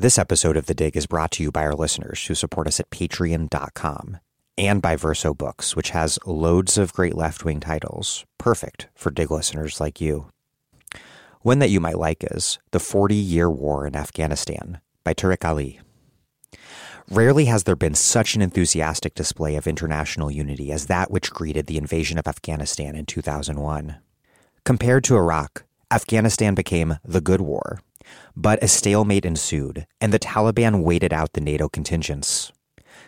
This episode of The Dig is brought to you by our listeners who support us at patreon.com and by Verso Books, which has loads of great left wing titles, perfect for Dig listeners like you. One that you might like is The 40 Year War in Afghanistan by Tariq Ali. Rarely has there been such an enthusiastic display of international unity as that which greeted the invasion of Afghanistan in 2001. Compared to Iraq, Afghanistan became the good war, but a stalemate ensued, and the Taliban waited out the NATO contingents.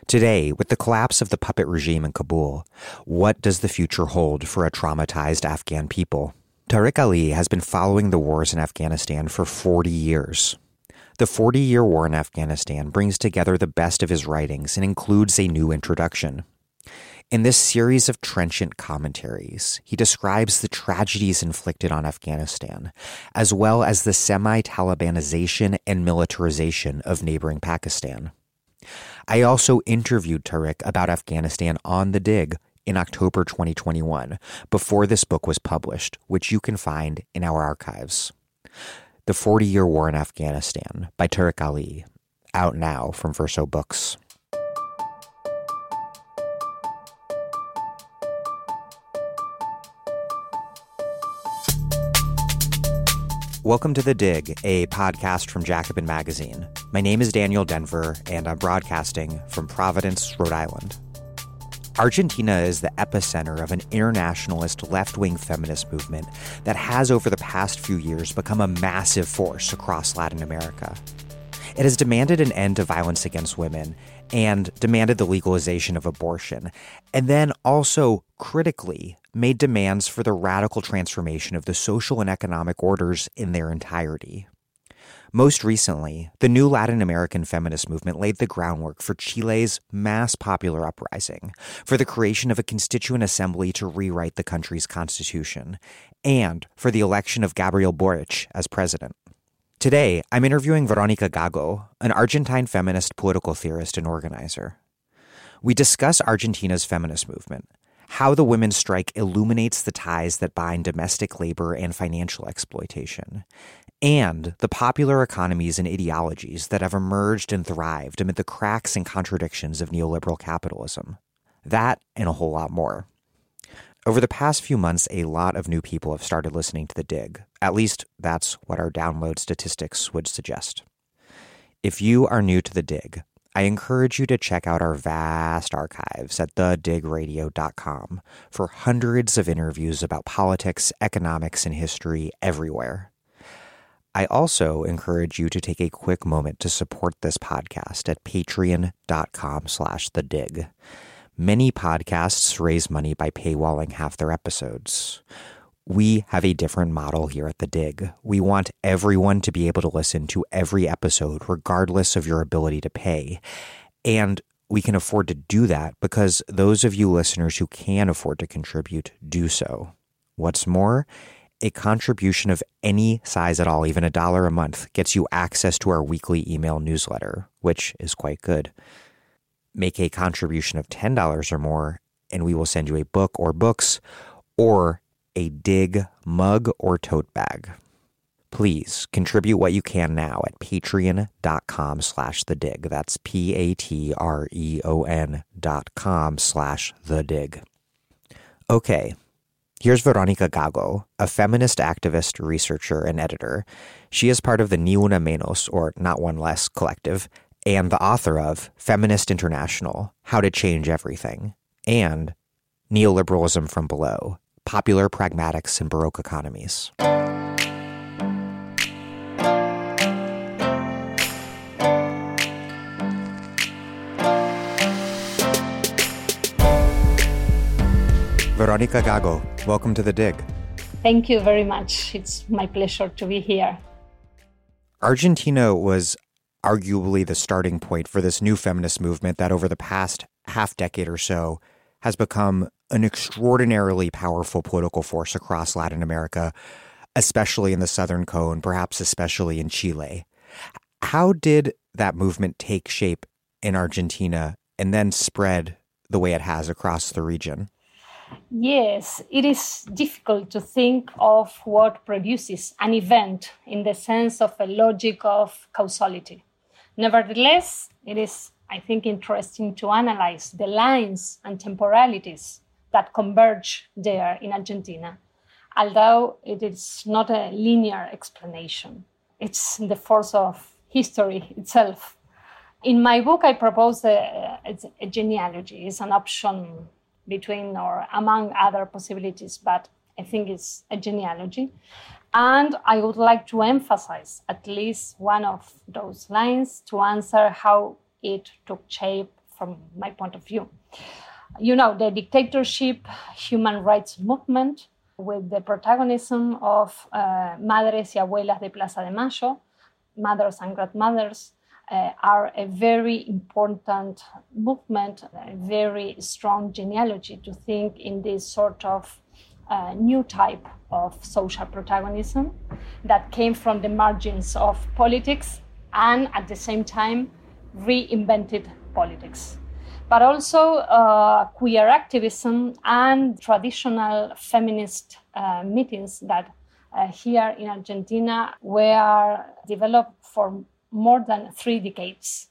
Today, with the collapse of the puppet regime in Kabul, what does the future hold for a traumatized Afghan people? Tariq Ali has been following the wars in Afghanistan for 40 years. The 40 year war in Afghanistan brings together the best of his writings and includes a new introduction. In this series of trenchant commentaries, he describes the tragedies inflicted on Afghanistan, as well as the semi Talibanization and militarization of neighboring Pakistan. I also interviewed Tariq about Afghanistan on The Dig in October 2021, before this book was published, which you can find in our archives. The 40 Year War in Afghanistan by Tariq Ali, out now from Verso Books. Welcome to The Dig, a podcast from Jacobin Magazine. My name is Daniel Denvir, and I'm broadcasting from Providence, Rhode Island. Argentina is the epicenter of an internationalist left wing feminist movement that has, over the past few years, become a massive force across Latin America. It has demanded an end to violence against women and demanded the legalization of abortion, and then also critically made demands for the radical transformation of the social and economic orders in their entirety. Most recently, the new Latin American feminist movement laid the groundwork for Chile's mass popular uprising, for the creation of a constituent assembly to rewrite the country's constitution, and for the election of Gabriel Boric as president. Today, I'm interviewing Veronica Gago, an Argentine feminist political theorist and organizer. We discuss Argentina's feminist movement, how the women's strike illuminates the ties that bind domestic labor and financial exploitation, and the popular economies and ideologies that have emerged and thrived amid the cracks and contradictions of neoliberal capitalism. That and a whole lot more. Over the past few months, a lot of new people have started listening to The Dig. At least that's what our download statistics would suggest. If you are new to The Dig, I encourage you to check out our vast archives at thedigradio.com for hundreds of interviews about politics, economics, and history everywhere. I also encourage you to take a quick moment to support this podcast at patreon.com slash the dig. Many podcasts raise money by paywalling half their episodes we have a different model here at The Dig. We want everyone to be able to listen to every episode, regardless of your ability to pay. And we can afford to do that because those of you listeners who can afford to contribute do so. What's more, a contribution of any size at all, even a dollar a month, gets you access to our weekly email newsletter, which is quite good. Make a contribution of $10 or more, and we will send you a book or books or a dig mug or tote bag. Please contribute what you can now at patreon.com slash the dig. That's P A T R E O N dot com slash the dig. Okay, here's Veronica Gago, a feminist activist, researcher, and editor. She is part of the Ni Una Menos, or Not One Less collective, and the author of Feminist International How to Change Everything, and Neoliberalism from Below popular pragmatics in Baroque economies. Veronica Gago, welcome to The Dig. Thank you very much. It's my pleasure to be here. Argentina was arguably the starting point for this new feminist movement that over the past half decade or so has become an extraordinarily powerful political force across Latin America, especially in the Southern Cone, perhaps especially in Chile. How did that movement take shape in Argentina and then spread the way it has across the region? Yes, it is difficult to think of what produces an event in the sense of a logic of causality. Nevertheless, it is, I think, interesting to analyze the lines and temporalities that converge there in Argentina, although it is not a linear explanation. It's the force of history itself. In my book, I propose a, a genealogy. It's an option between or among other possibilities, but I think it's a genealogy. And I would like to emphasize at least one of those lines to answer how it took shape from my point of view. You know, the dictatorship human rights movement with the protagonism of uh, Madres y Abuelas de Plaza de Mayo, mothers and grandmothers, uh, are a very important movement, a very strong genealogy to think in this sort of uh, new type of social protagonism that came from the margins of politics and at the same time reinvented politics. But also uh, queer activism and traditional feminist uh, meetings that uh, here in Argentina were developed for more than three decades.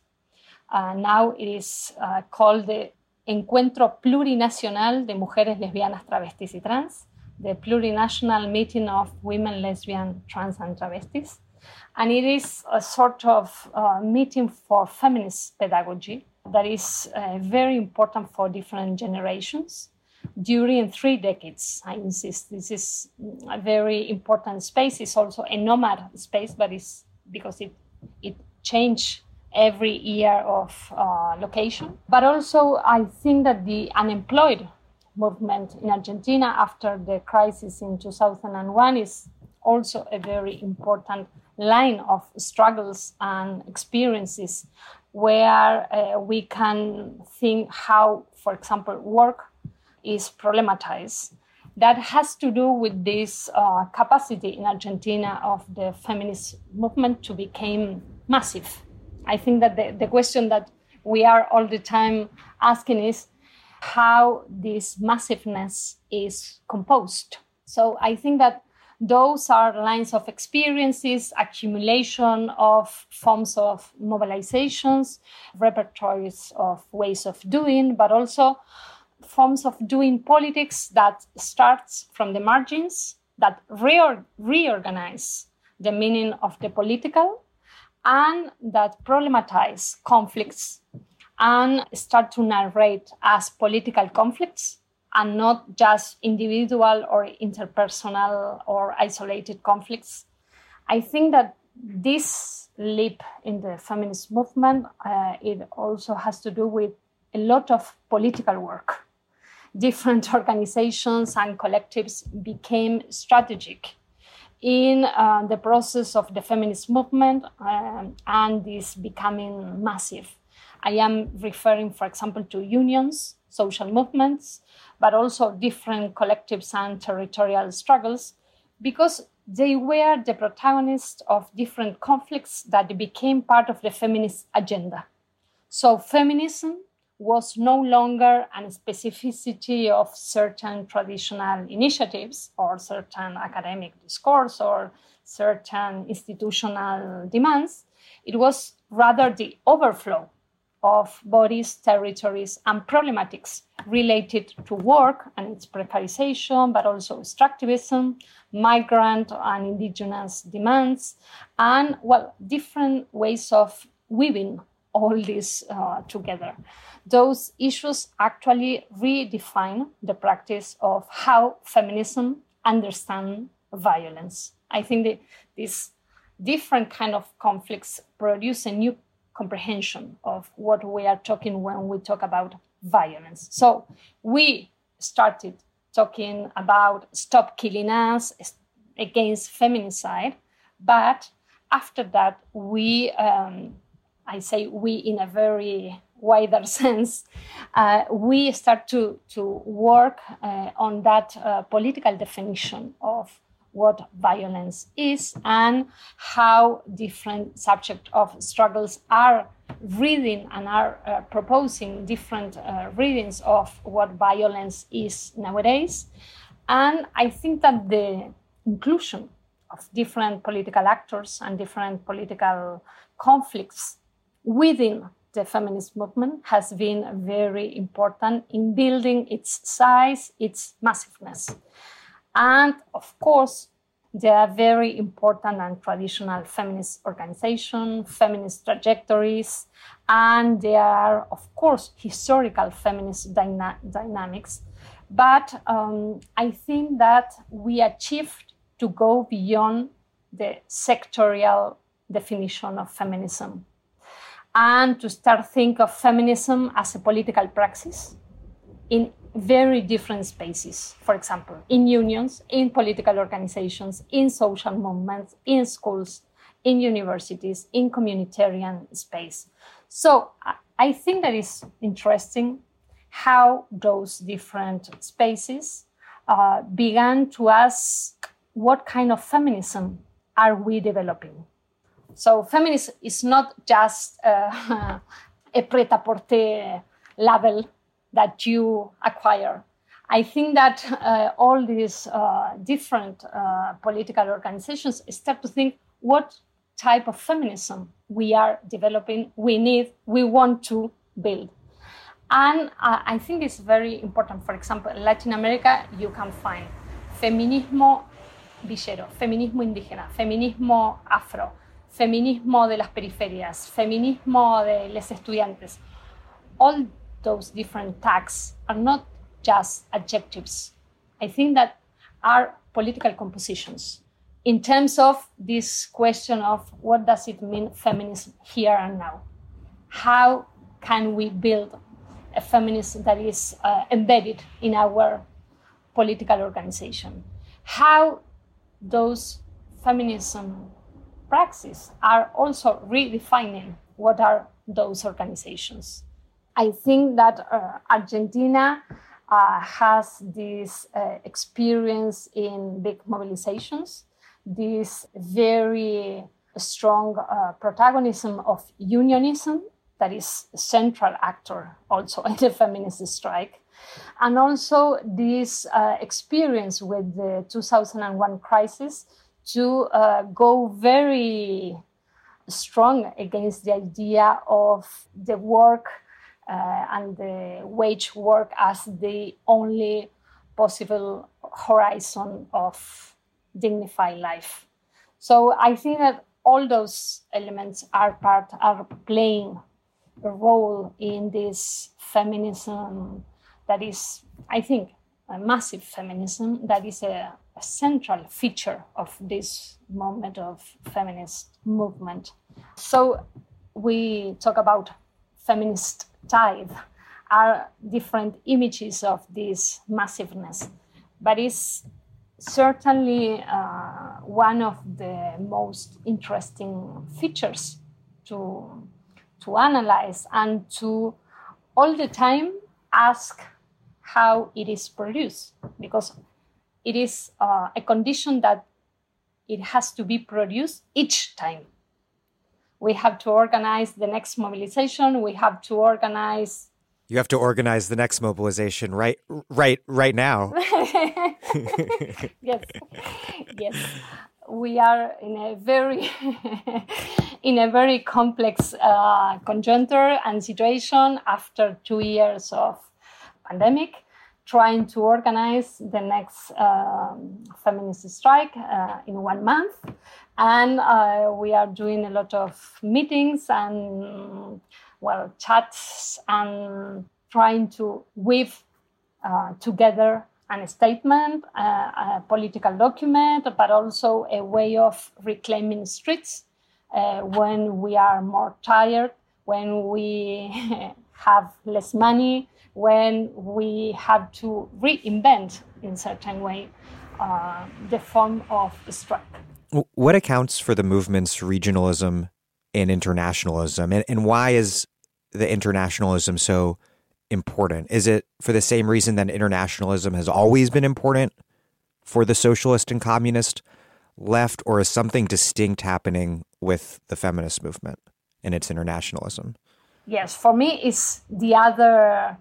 Uh, now it is uh, called the Encuentro Plurinacional de Mujeres Lesbianas, Travestis y Trans, the plurinational meeting of women, lesbian, trans, and travestis. And it is a sort of uh, meeting for feminist pedagogy that is uh, very important for different generations during three decades. I insist, this is a very important space. It's also a nomad space, but it's because it it changed every year of uh, location. But also, I think that the unemployed movement in Argentina after the crisis in 2001 is also a very important line of struggles and experiences where uh, we can think how, for example, work is problematized that has to do with this uh, capacity in Argentina of the feminist movement to become massive. I think that the, the question that we are all the time asking is how this massiveness is composed. So I think that those are lines of experiences, accumulation of forms of mobilizations, repertories of ways of doing, but also forms of doing politics that starts from the margins, that reor- reorganize the meaning of the political, and that problematize conflicts and start to narrate as political conflicts and not just individual or interpersonal or isolated conflicts. I think that this leap in the feminist movement uh, it also has to do with a lot of political work different organizations and collectives became strategic in uh, the process of the feminist movement um, and this becoming massive. I am referring, for example, to unions, social movements, but also different collectives and territorial struggles, because they were the protagonists of different conflicts that became part of the feminist agenda. So, feminism was no longer a specificity of certain traditional initiatives or certain academic discourse or certain institutional demands. It was rather the overflow of bodies, territories, and problematics related to work and its precarization, but also extractivism, migrant and indigenous demands, and well, different ways of weaving all this uh, together. Those issues actually redefine the practice of how feminism understands violence. I think that these different kind of conflicts produce a new comprehension of what we are talking when we talk about violence. So we started talking about stop killing us against feminicide, but after that we um, I say we in a very wider sense, uh, we start to, to work uh, on that uh, political definition of what violence is and how different subject of struggles are reading and are uh, proposing different uh, readings of what violence is nowadays. And I think that the inclusion of different political actors and different political conflicts within the feminist movement has been very important in building its size, its massiveness. And of course, there are very important and traditional feminist organizations, feminist trajectories, and there are, of course, historical feminist dyna- dynamics. But um, I think that we achieved to go beyond the sectorial definition of feminism and to start think of feminism as a political praxis in very different spaces. For example in unions in political organizations in social movements in schools in universities in communitarian space. So i think that is interesting how those different spaces uh, began to ask what kind of feminism are we developing? So feminism is not just uh, a pret-a-porter label that you acquire. I think that uh, all these uh, different uh, political organizations start to think what type of feminism we are developing, we need, we want to build. And uh, I think it's very important. For example, in Latin America, you can find feminismo villero, feminismo indígena, feminismo afro, feminismo de las periferias, feminismo de los estudiantes. All those different tags are not just adjectives. I think that are political compositions in terms of this question of what does it mean feminism here and now? How can we build a feminism that is uh, embedded in our political organization? How those feminism praxis are also redefining what are those organizations. I think that uh, Argentina uh, has this uh, experience in big mobilizations, this very strong uh, protagonism of unionism that is a central actor also in the feminist strike, and also this uh, experience with the 2001 crisis to uh, go very strong against the idea of the work Uh, and the wage work as the only possible horizon of dignified life. So I think that all those elements are part are playing a role in this feminism that is, I think, a massive feminism that is a a central feature of this moment of feminist movement. So we talk about feminist tide are different images of this massiveness, but it's certainly uh, one of the most interesting features to to analyze and to all the time ask how it is produced because it is uh, a condition that it has to be produced each time. We have to organize the next mobilization. We have to organize. You have to organize the next mobilization right, right, right now. yes, yes. We are in a very, in a very complex uh, conjuncture and situation after two years of pandemic trying to organize the next um, feminist strike uh, in one month. And uh, we are doing a lot of meetings and, well, chats and trying to weave uh, together a statement, uh, a political document, but also a way of reclaiming streets uh, when we are more tired, when we have less money, when we have to reinvent in certain way uh, the form of strike. What accounts for the movement's regionalism and internationalism, and, and why is the internationalism so important? Is it for the same reason that internationalism has always been important for the socialist and communist left, or is something distinct happening with the feminist movement and its internationalism? Yes, for me, it's the other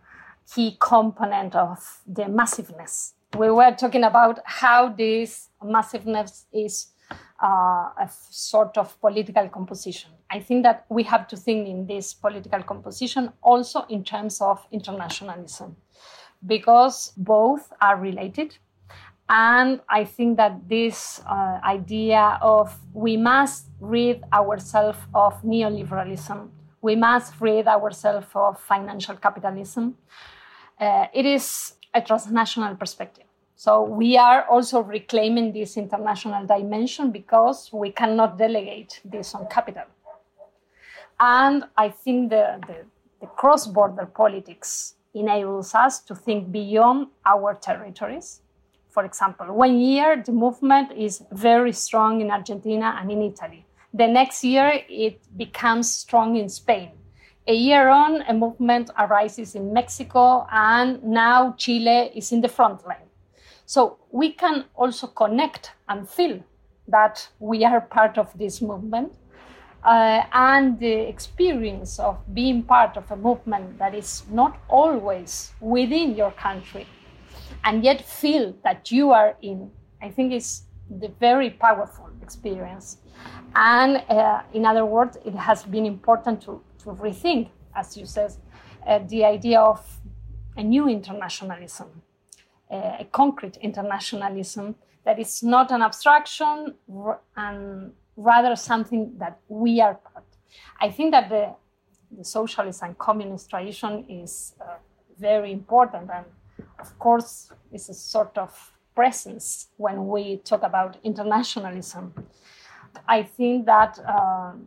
key component of the massiveness. We were talking about how this massiveness is uh, a sort of political composition. I think that we have to think in this political composition also in terms of internationalism, because both are related. And I think that this uh, idea of we must rid ourselves of neoliberalism, we must rid ourselves of financial capitalism, uh, it is a transnational perspective. So we are also reclaiming this international dimension because we cannot delegate this on capital. And I think the, the, the cross border politics enables us to think beyond our territories. For example, one year the movement is very strong in Argentina and in Italy. The next year it becomes strong in Spain. A year on, a movement arises in Mexico, and now Chile is in the front line. So we can also connect and feel that we are part of this movement. Uh, and the experience of being part of a movement that is not always within your country and yet feel that you are in, I think is the very powerful experience. And uh, in other words, it has been important to, to rethink, as you said, uh, the idea of a new internationalism a concrete internationalism that is not an abstraction and rather something that we are part. I think that the, the socialist and communist tradition is uh, very important and of course is a sort of presence when we talk about internationalism. I think that um,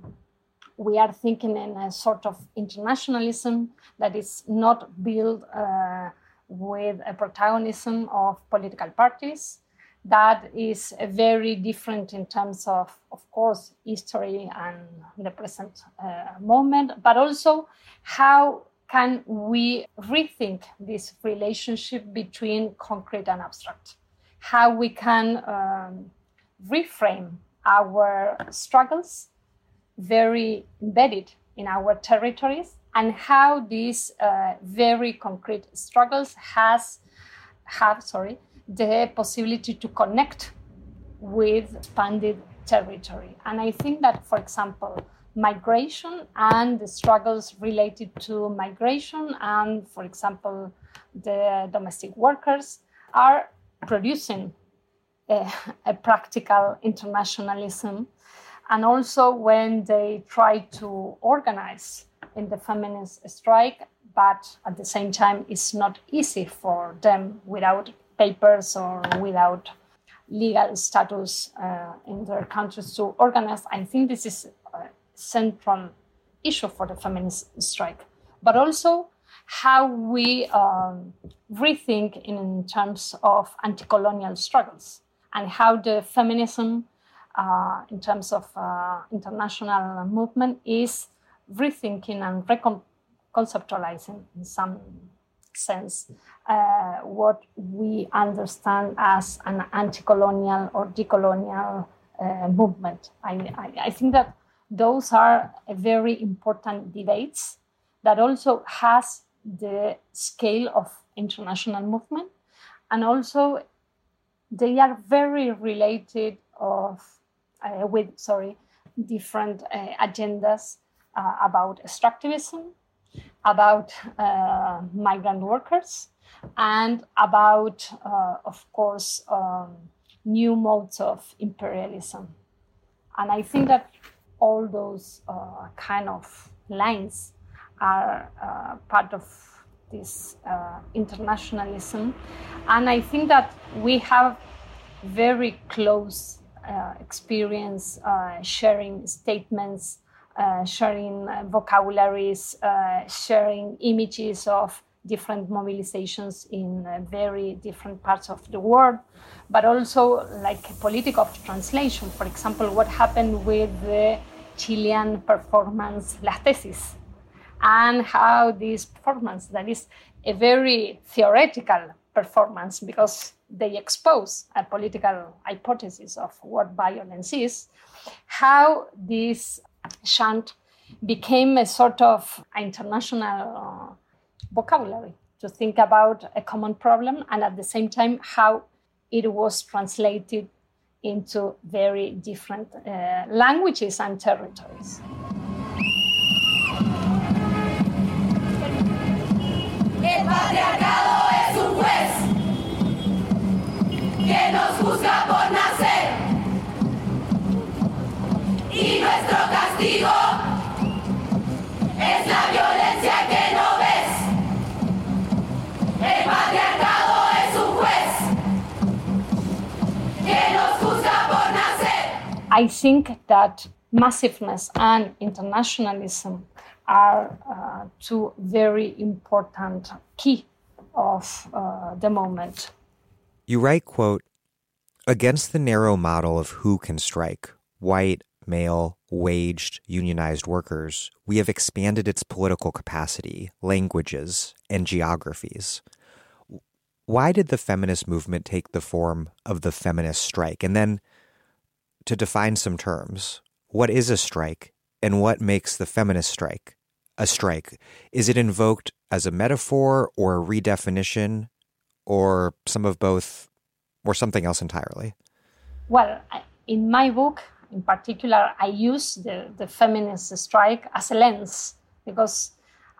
we are thinking in a sort of internationalism that is not built uh, with a protagonism of political parties that is very different in terms of, of course, history and the present uh, moment, but also how can we rethink this relationship between concrete and abstract? How we can um, reframe our struggles very embedded in our territories and how these uh, very concrete struggles has have sorry the possibility to connect with expanded territory. And i think that for example migration and the struggles related to migration and for example the domestic workers are producing a, a practical internationalism. And also when they try to organize in the feminist strike, but at the same time, it's not easy for them without papers or without legal status uh, in their countries to organize. I think this is a central issue for the feminist strike, but also how we um, rethink in terms of anti-colonial struggles and how the feminism uh, in terms of uh, international movement is rethinking and reconceptualizing in some sense uh, what we understand as an anti-colonial or decolonial uh, movement. I, I, I, think that those are very important debates that also has the scale of international movement and also they are very related of uh, with sorry different uh, agendas uh, about extractivism, about uh, migrant workers, and about, uh, of course, um, new modes of imperialism. And I think that all those uh, kind of lines are uh, part of this uh, internationalism. And I think that we have very close experience sharing statements uh, sharing vocabularies, uh, sharing images of different mobilizations in uh, very different parts of the world, but also like a politic of translation. For example, what happened with the Chilean performance Las Tesis, and how this performance, that is a very theoretical performance because they expose a political hypothesis of what violence is, how this chant became a sort of international uh, vocabulary to think about a common problem and at the same time how it was translated into very different uh, languages and territories. Que nos juzga por y nuestro castigo es la violencia que no ves. El patriarcado es un juez que nos juzga por nacer. I think that massiveness and internationalism are uh, two very important key of uh, the moment. You write, quote, against the narrow model of who can strike, white, male, waged, unionized workers, we have expanded its political capacity, languages, and geographies. Why did the feminist movement take the form of the feminist strike? And then to define some terms, what is a strike and what makes the feminist strike a strike? Is it invoked as a metaphor or a redefinition or some of both or something else entirely? Well, in my book, in particular, I use the, the feminist strike as a lens because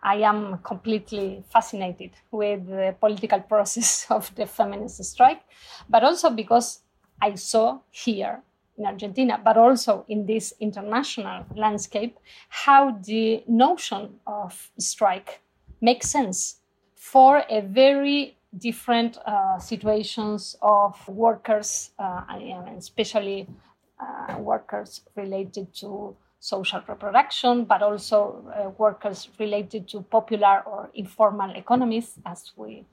I am completely fascinated with the political process of the feminist strike, but also because I saw here in Argentina, but also in this international landscape, how the notion of strike makes sense for a very different uh, situations of workers, uh, and especially uh, workers related to social reproduction, but also uh, workers related to popular or informal economies, as we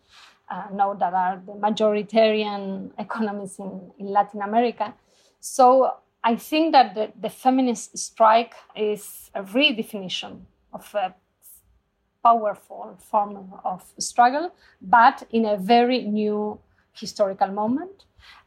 uh, know that are the majoritarian economies in, in Latin America. So I think that the, the feminist strike is a redefinition of a powerful form of struggle, but in a very new historical moment.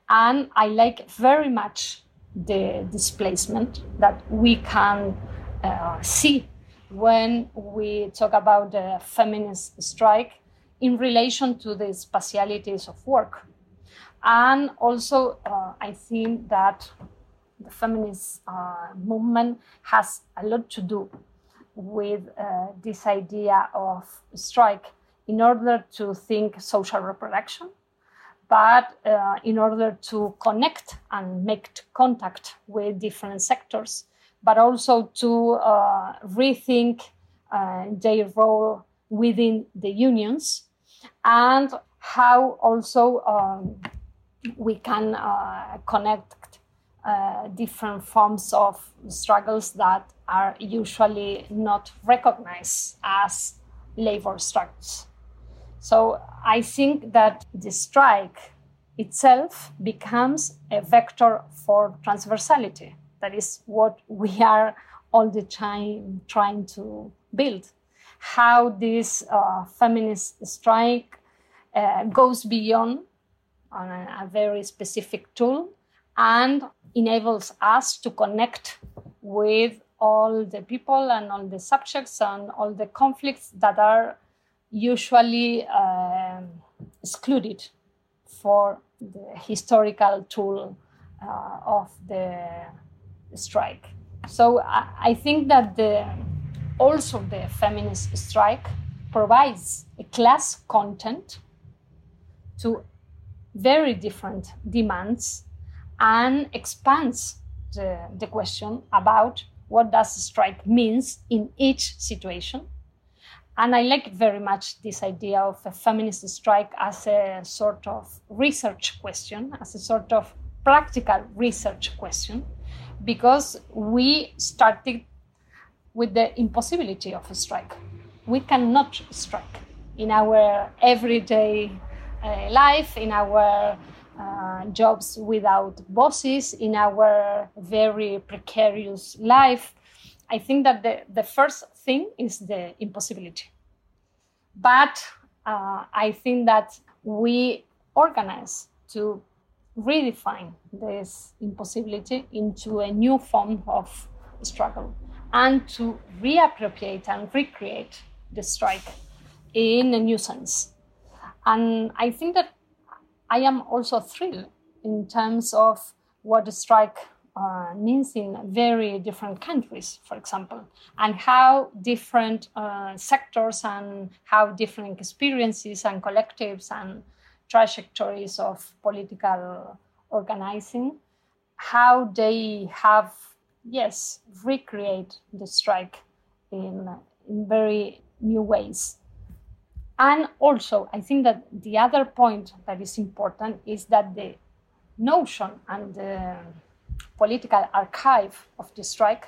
And I like very much the displacement that we can uh, see when we talk about the feminist strike in relation to the spatialities of work. And also, uh, I think that the feminist uh, movement has a lot to do with uh, this idea of strike in order to think social reproduction, but uh, in order to connect and make contact with different sectors, but also to uh, rethink uh, their role within the unions and how also um, we can uh, connect uh, different forms of struggles that are usually not recognized as labor struggles. So I think that the strike itself becomes a vector for transversality. That is what we are all the time trying to build. How this uh, feminist strike uh, goes beyond on a, a very specific tool and enables us to connect with all the people and all the subjects and all the conflicts that are usually uh, excluded for the historical tool uh, of the strike. So I, I think that the, also the feminist strike provides a class content to very different demands and expands the, the question about what does strike means in each situation and i like very much this idea of a feminist strike as a sort of research question as a sort of practical research question because we started with the impossibility of a strike we cannot strike in our everyday uh, life, in our uh, jobs without bosses, in our very precarious life. I think that the, the first thing is the impossibility. But uh, I think that we organize to redefine this impossibility into a new form of struggle and to reappropriate and recreate the strike in a new sense. And I think that I am also thrilled in terms of what the strike uh, means in very different countries, for example, and how different uh, sectors and how different experiences and collectives and trajectories of political organizing, how they have, yes, recreate the strike in, in very new ways. And also, I think that the other point that is important is that the notion and the political archive of the strike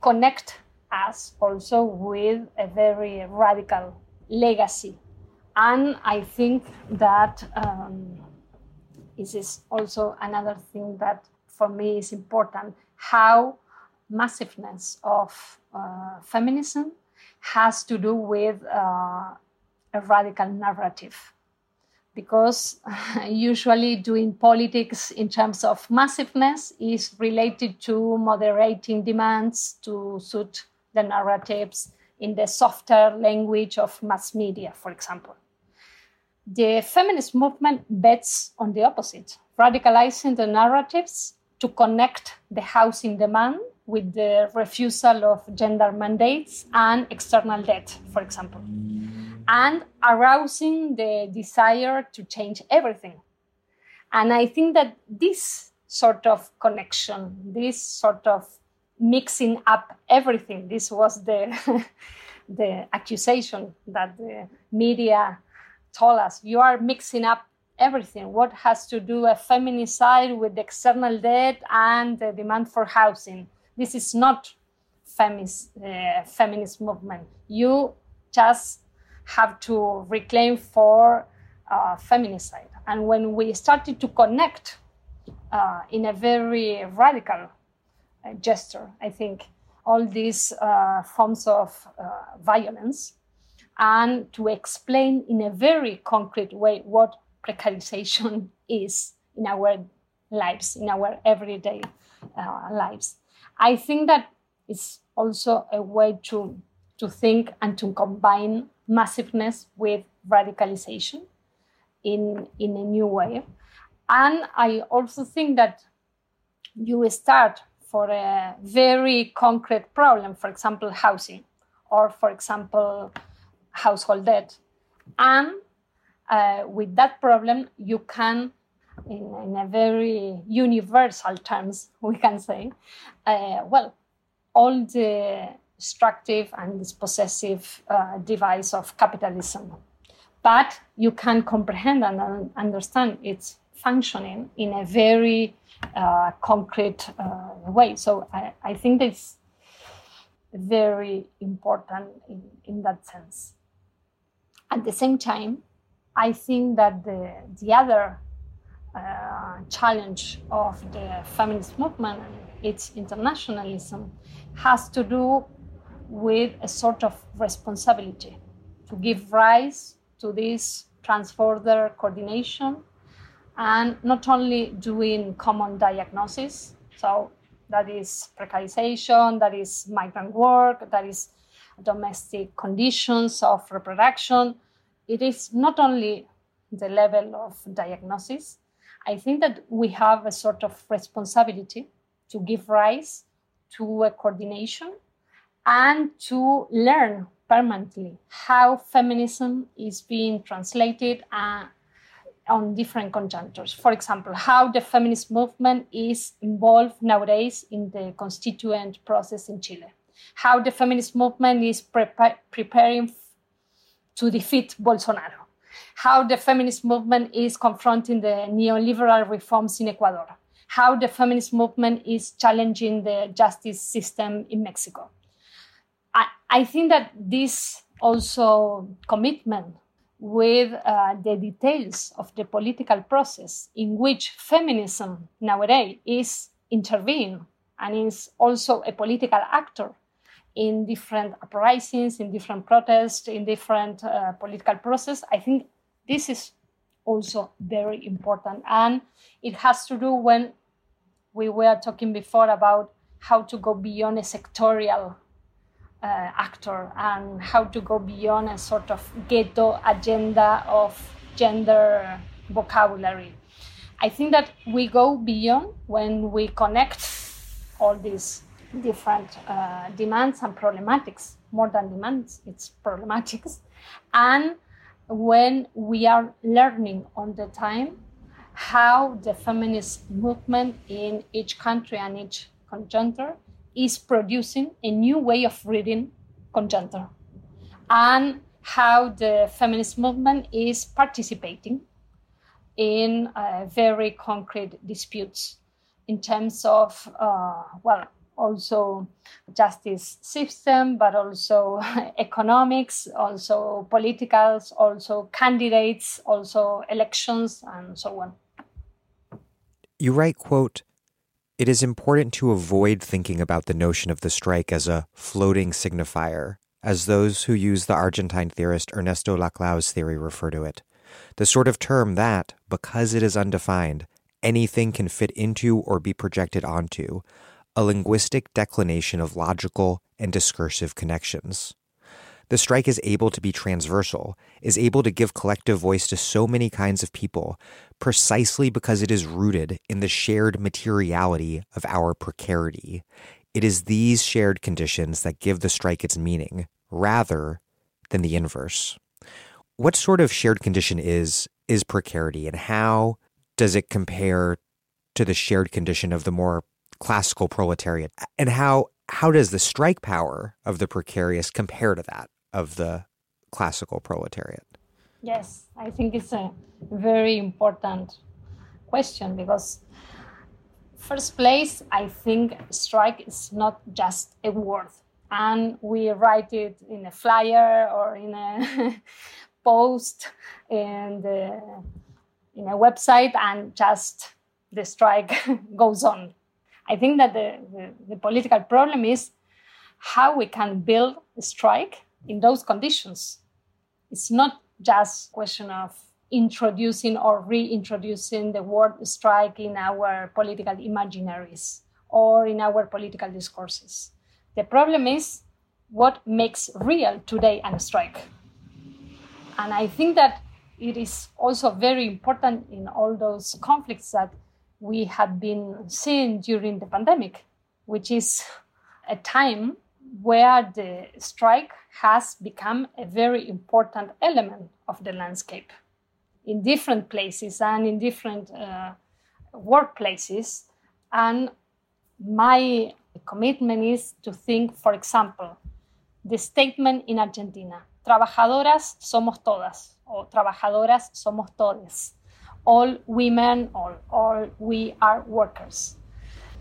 connect us also with a very radical legacy. And I think that um, this is also another thing that for me is important how massiveness of uh, feminism has to do with uh, a radical narrative because usually doing politics in terms of massiveness is related to moderating demands to suit the narratives in the softer language of mass media, for example. The feminist movement bets on the opposite, radicalizing the narratives to connect the housing demand with the refusal of gender mandates and external debt, for example and arousing the desire to change everything. And I think that this sort of connection, this sort of mixing up everything, this was the, the accusation that the media told us. You are mixing up everything. What has to do a feminist side with the external debt and the demand for housing? This is not feminist, uh, feminist movement. You just have to reclaim for uh, feminicide. And when we started to connect uh, in a very radical uh, gesture, I think, all these uh, forms of uh, violence, and to explain in a very concrete way what precarization is in our lives, in our everyday uh, lives. I think that it's also a way to, to think and to combine massiveness with radicalization in, in a new way. And I also think that you start for a very concrete problem, for example, housing, or for example, household debt. And uh, with that problem, you can, in, in, a very universal terms, we can say, uh, well, all the destructive and dispossessive uh, device of capitalism. But you can comprehend and understand its functioning in a very uh, concrete uh, way. So I, I think it's very important in, in that sense. At the same time, I think that the, the other uh, challenge of the feminist movement and its internationalism has to do with a sort of responsibility to give rise to this trans-border coordination and not only doing common diagnosis, so that is precarization, that is migrant work, that is domestic conditions of reproduction. It is not only the level of diagnosis. I think that we have a sort of responsibility to give rise to a coordination and to learn permanently how feminism is being translated uh, on different conjunctures. For example, how the feminist movement is involved nowadays in the constituent process in Chile, how the feminist movement is prepa- preparing to defeat Bolsonaro, how the feminist movement is confronting the neoliberal reforms in Ecuador, how the feminist movement is challenging the justice system in Mexico I, think that this also commitment with uh, the details of the political process in which feminism nowadays is intervening and is also a political actor in different uprisings, in different protests, in different uh, political process. I think this is also very important, and it has to do when we were talking before about how to go beyond a sectorial actor and how to go beyond a sort of ghetto agenda of gender vocabulary. I think that we go beyond when we connect all these different uh, demands and problematics, more than demands, it's problematics. And when we are learning on the time how the feminist movement in each country and each conjuncture is producing a new way of reading conjuncture and how the feminist movement is participating in uh, very concrete disputes in terms of, uh, well, also justice system, but also economics, also politicals, also candidates, also elections, and so on. You write, quote, it is important to avoid thinking about the notion of the strike as a floating signifier, as those who use the Argentine theorist Ernesto Laclau's theory refer to it. The sort of term that, because it is undefined, anything can fit into or be projected onto, a linguistic declination of logical and discursive connections. The strike is able to be transversal, is able to give collective voice to so many kinds of people, precisely because it is rooted in the shared materiality of our precarity. It is these shared conditions that give the strike its meaning, rather than the inverse. What sort of shared condition is is precarity, and how does it compare to the shared condition of the more classical proletariat? And how how does the strike power of the precarious compare to that of the classical proletariat? Yes, I think it's a very important question because first place i think strike is not just a word and we write it in a flyer or in a post and the in a website and just the strike goes on i think that the, the, the political problem is how we can build a strike in those conditions. It's not just question of introducing or reintroducing the word strike in our political imaginaries or in our political discourses. The problem is what makes real today a strike. And I think that it is also very important in all those conflicts that we have been seeing during the pandemic, which is a time where the strike has become a very important element of the landscape in different places and in different uh, workplaces. And my commitment is to think, for example, the statement in Argentina, trabajadoras somos todas, or trabajadoras somos todes. All women, or all we are workers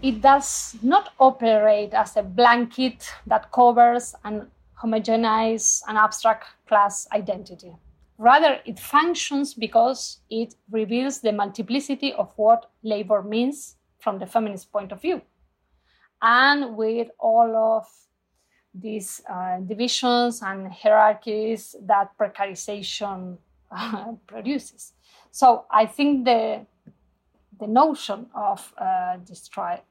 it does not operate as a blanket that covers and homogenizes an abstract class identity. Rather, it functions because it reveals the multiplicity of what labor means from the feminist point of view. And with all of these uh, divisions and hierarchies that precarization uh, produces. So I think the, the notion of uh, strike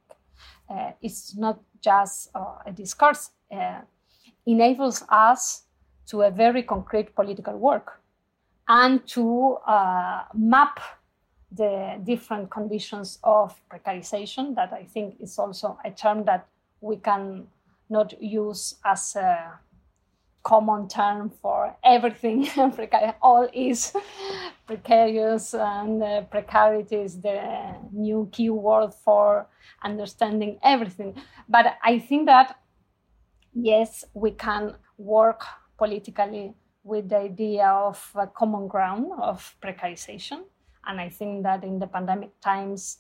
uh, it's not just uh, a discourse, uh, enables us to a very concrete political work and to uh, map the different conditions of precarization that I think is also a term that we can not use as a common term for everything. All is precarious, and uh, precarity is the new keyword for understanding everything. But I think that, yes, we can work politically with the idea of a common ground of precarization. And I think that in the pandemic times,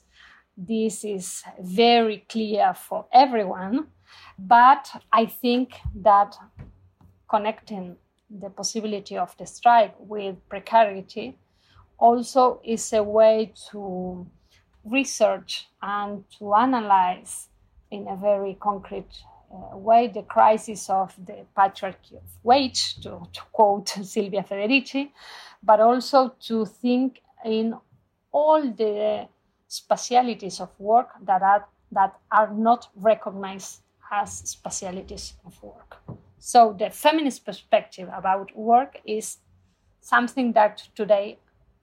this is very clear for everyone. But I think that connecting the possibility of the strike with precarity also is a way to research and to analyze in a very concrete uh, way the crisis of the patriarchy of wage, to, to quote Silvia Federici, but also to think in all the specialities of work that are, that are not recognized as specialities of work. So the feminist perspective about work is something that today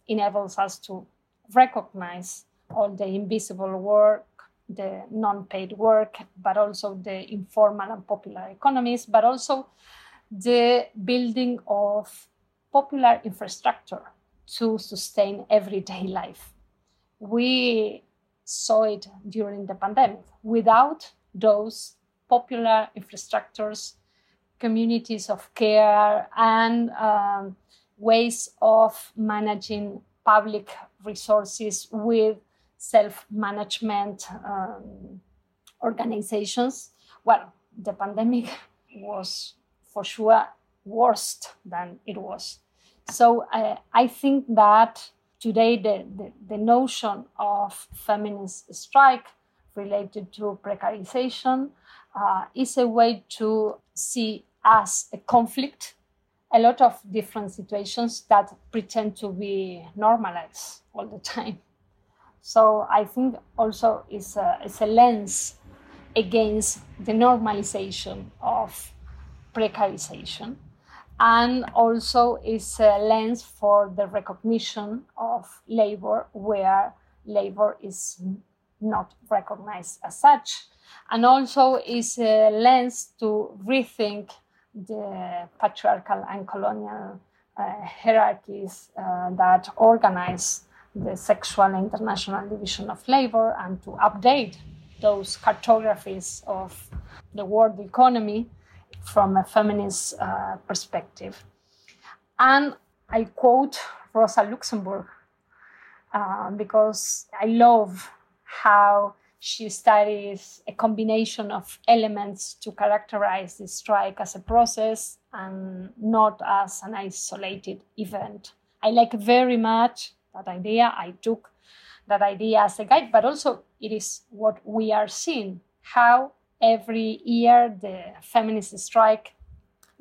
enables us to recognize all the invisible work, the non paid work, but also the informal and popular economies, but also the building of popular infrastructure to sustain everyday life. We saw it during the pandemic. Without those popular infrastructures, communities of care, and um, ways of managing public resources with self management um, organizations, well, the pandemic was for sure worse than it was. So uh, I think that today the, the, the, notion of feminist strike related to precarization uh, is a way to see as a conflict a lot of different situations that pretend to be normalized all the time. So I think also it's a, it's a lens against the normalization of precarization. And also is a lens for the recognition of labor where labor is not recognized as such. And also is a lens to rethink the patriarchal and colonial uh, hierarchies uh, that organize the sexual international division of labor and to update those cartographies of the world economy from a feminist uh, perspective. And I quote Rosa Luxemburg uh, because I love how she studies a combination of elements to characterize the strike as a process and not as an isolated event. I like very much that idea. I took that idea as a guide, but also it is what we are seeing how every year the feminist strike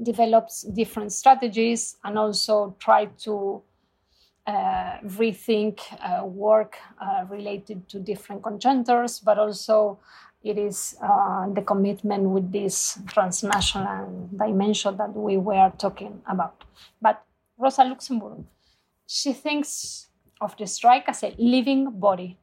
develops different strategies and also try to uh, rethink uh, work uh, related to different congeners, but also it is uh, the commitment with this transnational dimension that we were talking about. But Rosa Luxemburg, she thinks of the strike as a living body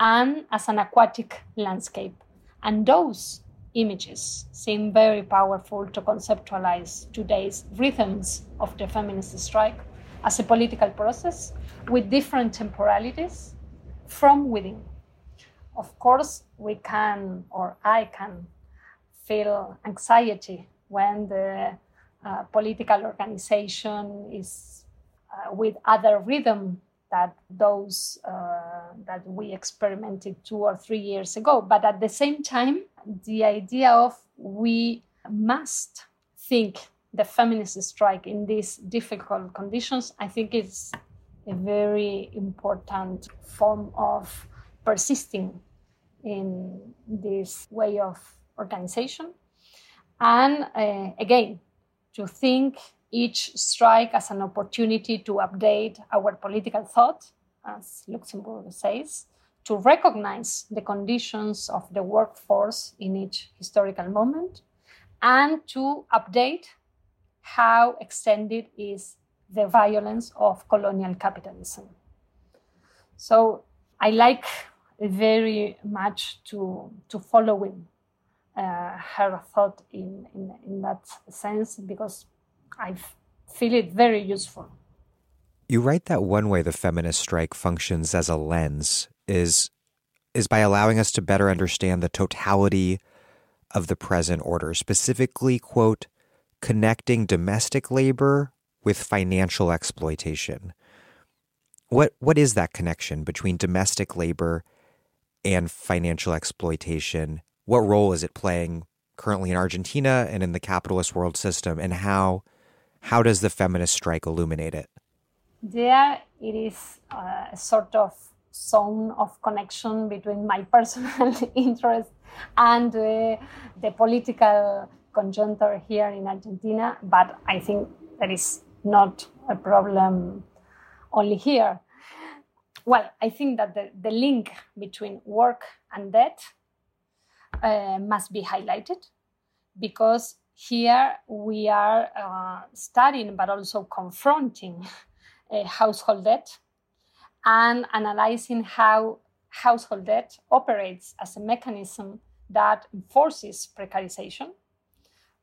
and as an aquatic landscape. And those images seem very powerful to conceptualize today's rhythms of the feminist strike as a political process with different temporalities from within. Of course, we can, or I can, feel anxiety when the uh, political organization is uh, with other rhythm that those uh, that we experimented two or three years ago. But at the same time, the idea of we must think the feminist strike in these difficult conditions, I think is a very important form of persisting in this way of organization. And uh, again, to think each strike as an opportunity to update our political thought, as Luxemburg says, to recognize the conditions of the workforce in each historical moment, and to update how extended is the violence of colonial capitalism. So I like very much to, to following uh, her thought in, in, in that sense because I feel it very useful. You write that one way the feminist strike functions as a lens is is by allowing us to better understand the totality of the present order, specifically, quote, connecting domestic labor with financial exploitation. What what is that connection between domestic labor and financial exploitation? What role is it playing currently in Argentina and in the capitalist world system and how how does the feminist strike illuminate it? There, it is uh, a sort of zone of connection between my personal interest and uh, the political conjuncture here in Argentina, but I think that is not a problem only here. Well, I think that the, the link between work and debt uh, must be highlighted because here we are uh, studying but also confronting household debt and analyzing how household debt operates as a mechanism that enforces precarization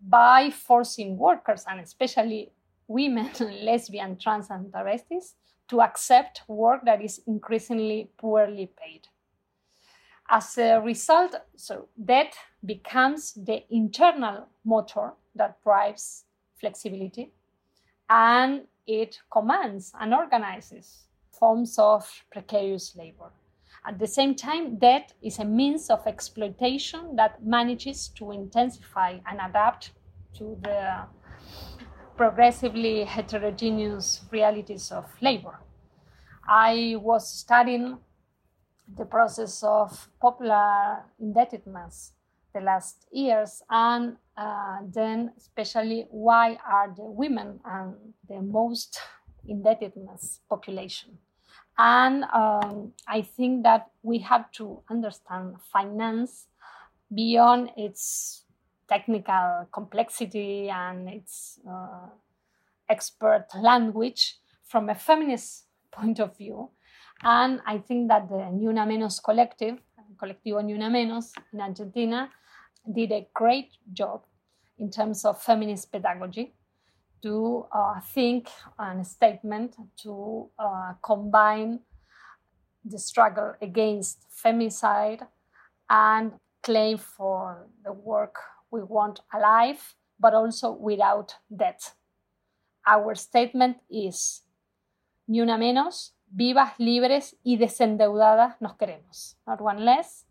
by forcing workers, and especially women, lesbian, trans, and travestis, to accept work that is increasingly poorly paid. As a result, so debt becomes the internal motor that drives flexibility and it commands and organizes forms of precarious labor. At the same time, debt is a means of exploitation that manages to intensify and adapt to the progressively heterogeneous realities of labor. I was studying the process of popular indebtedness the last years and uh, then especially why are the women and the most indebtedness population? And um, i think that we have to understand finance beyond its technical complexity and its uh, expert language from a feminist point of view. And I think that the Ni Una Menos collective, Colectivo Ni Una Menos in Argentina, did a great job in terms of feminist pedagogy to uh, think and statement to uh, combine the struggle against femicide and claim for the work we want alive, but also without debt. Our statement is ni una menos, vivas, libres y desendeudadas nos queremos. Not one less,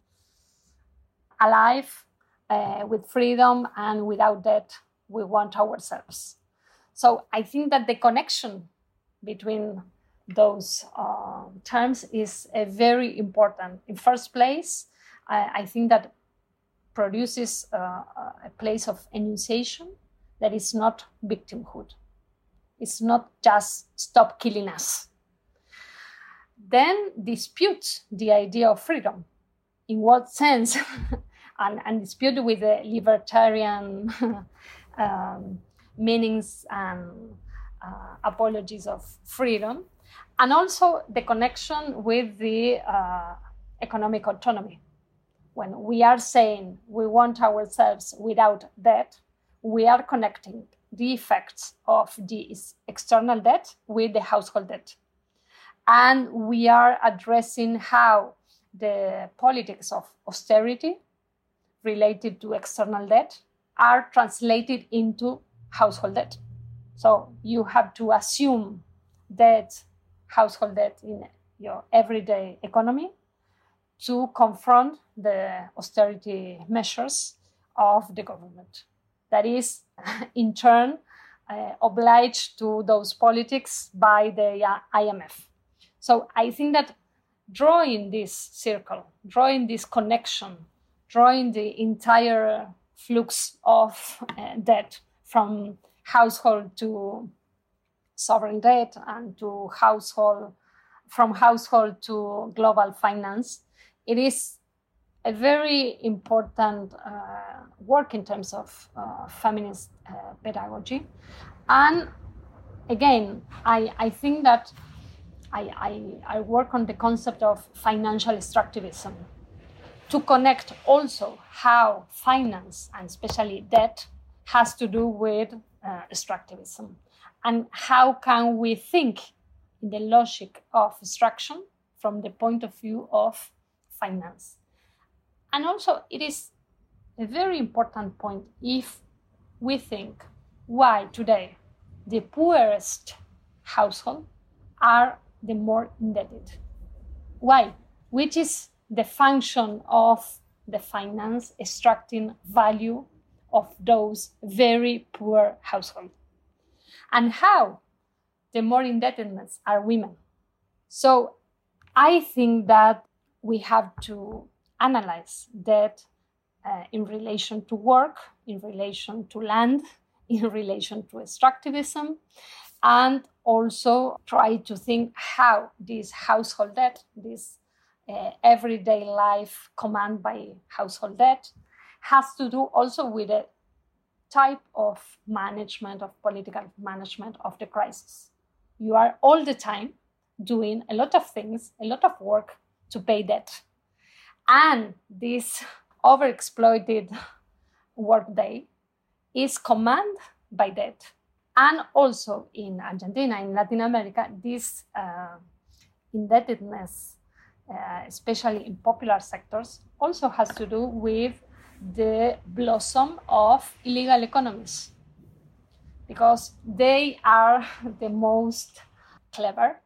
alive, uh, with freedom and without debt, we want ourselves. So I think that the connection between those uh, terms is a very important. In first place, I, I think that produces uh, a place of enunciation that is not victimhood. It's not just stop killing us then dispute the idea of freedom. In what sense? and, and dispute with the libertarian um, meanings and uh, apologies of freedom, and also the connection with the uh, economic autonomy. When we are saying we want ourselves without debt, we are connecting the effects of the external debt with the household debt. And we are addressing how the politics of austerity related to external debt are translated into household debt. So you have to assume that household debt in your everyday economy to confront the austerity measures of the government. That is, in turn, uh, obliged to those politics by the IMF. So I think that drawing this circle, drawing this connection, drawing the entire flux of uh, debt from household to sovereign debt and to household from household to global finance. It is a very important uh, work in terms of uh, feminist uh, pedagogy. And again I, I think that I, I, I work on the concept of financial extractivism to connect also how finance and especially debt has to do with uh, extractivism and how can we think in the logic of extraction from the point of view of finance and also it is a very important point if we think why today the poorest household are the more indebted. Why? Which is the function of the finance extracting value of those very poor households. And how? The more indebtedness are women. So I think that we have to analyze that uh, in relation to work, in relation to land, in relation to extractivism, and also try to think how this household debt, this uh, everyday life command by household debt, has to do also with a type of management, of political management of the crisis. You are all the time doing a lot of things, a lot of work to pay debt. And this overexploited workday is command by debt. And also in Argentina, in Latin America, this uh, indebtedness, uh, especially in popular sectors, also has to do with the blossom of illegal economies because they are the most clever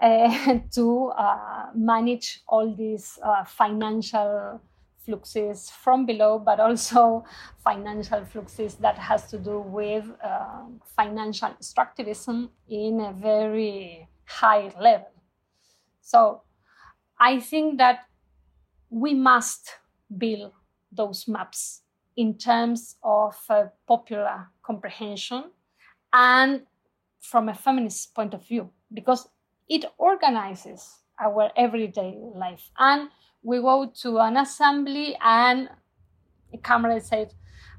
uh, to uh, manage all these uh, financial fluxes from below, but also financial fluxes that has to do with uh, financial extractivism in a very high level. So I think that we must build those maps in terms of uh, popular comprehension and from a feminist point of view, because it organizes our everyday life. And we go to an assembly and a camera said,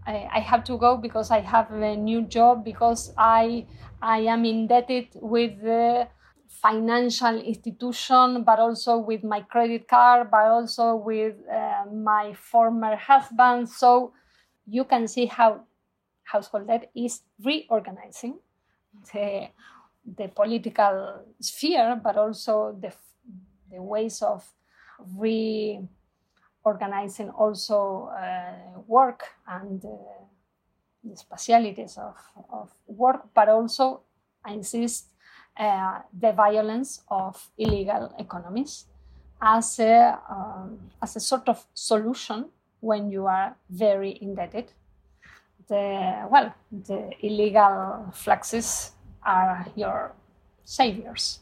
I, have to go because I have a new job because I I am indebted with the financial institution, but also with my credit card, but also with uh, my former husband. So you can see how household debt is reorganizing the, the political sphere, but also the, the ways of reorganizing also uh, work and uh, the specialities of, of work, but also, I insist, uh, the violence of illegal economies as a, um, as a sort of solution when you are very indebted. The, well, the illegal fluxes are your saviors.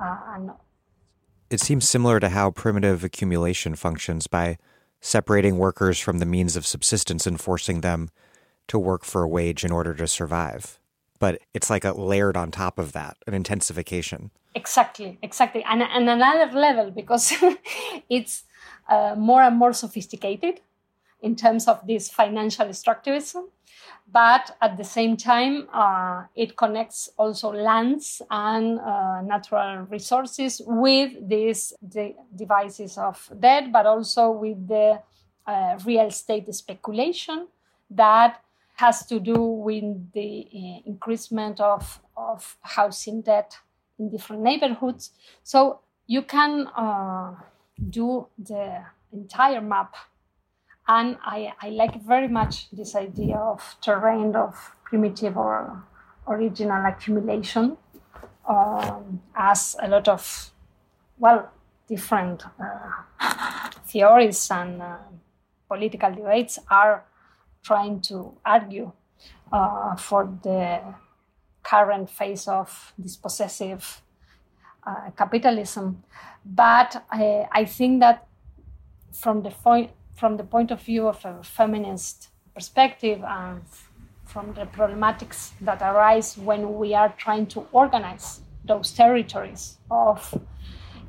Uh, and it seems similar to how primitive accumulation functions by separating workers from the means of subsistence and forcing them to work for a wage in order to survive. But it's like a layered on top of that, an intensification. Exactly, exactly. And, and another level because it's uh, more and more sophisticated in terms of this financial extractivism but at the same time, uh, it connects also lands and uh, natural resources with these the devices of debt, but also with the uh, real estate speculation that has to do with the uh, increasement of, of housing debt in different neighborhoods. So you can uh, do the entire map and I, I like very much this idea of terrain of primitive or original accumulation um, as a lot of, well, different uh, theories and uh, political debates are trying to argue uh, for the current phase of dispossessive uh, capitalism. But I, I think that from the point from the point of view of a feminist perspective and from the problematics that arise when we are trying to organize those territories of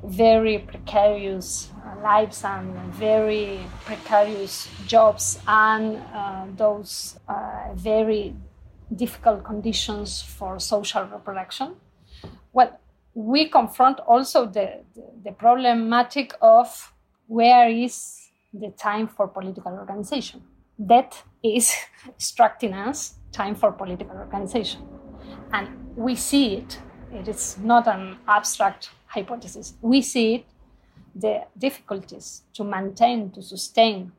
very precarious lives and very precarious jobs and uh, those uh, very difficult conditions for social reproduction. Well, we confront also the, the, the problematic of where is the time for political organization. That is extracting us time for political organization. And we see it, it is not an abstract hypothesis. We see it, the difficulties to maintain, to sustain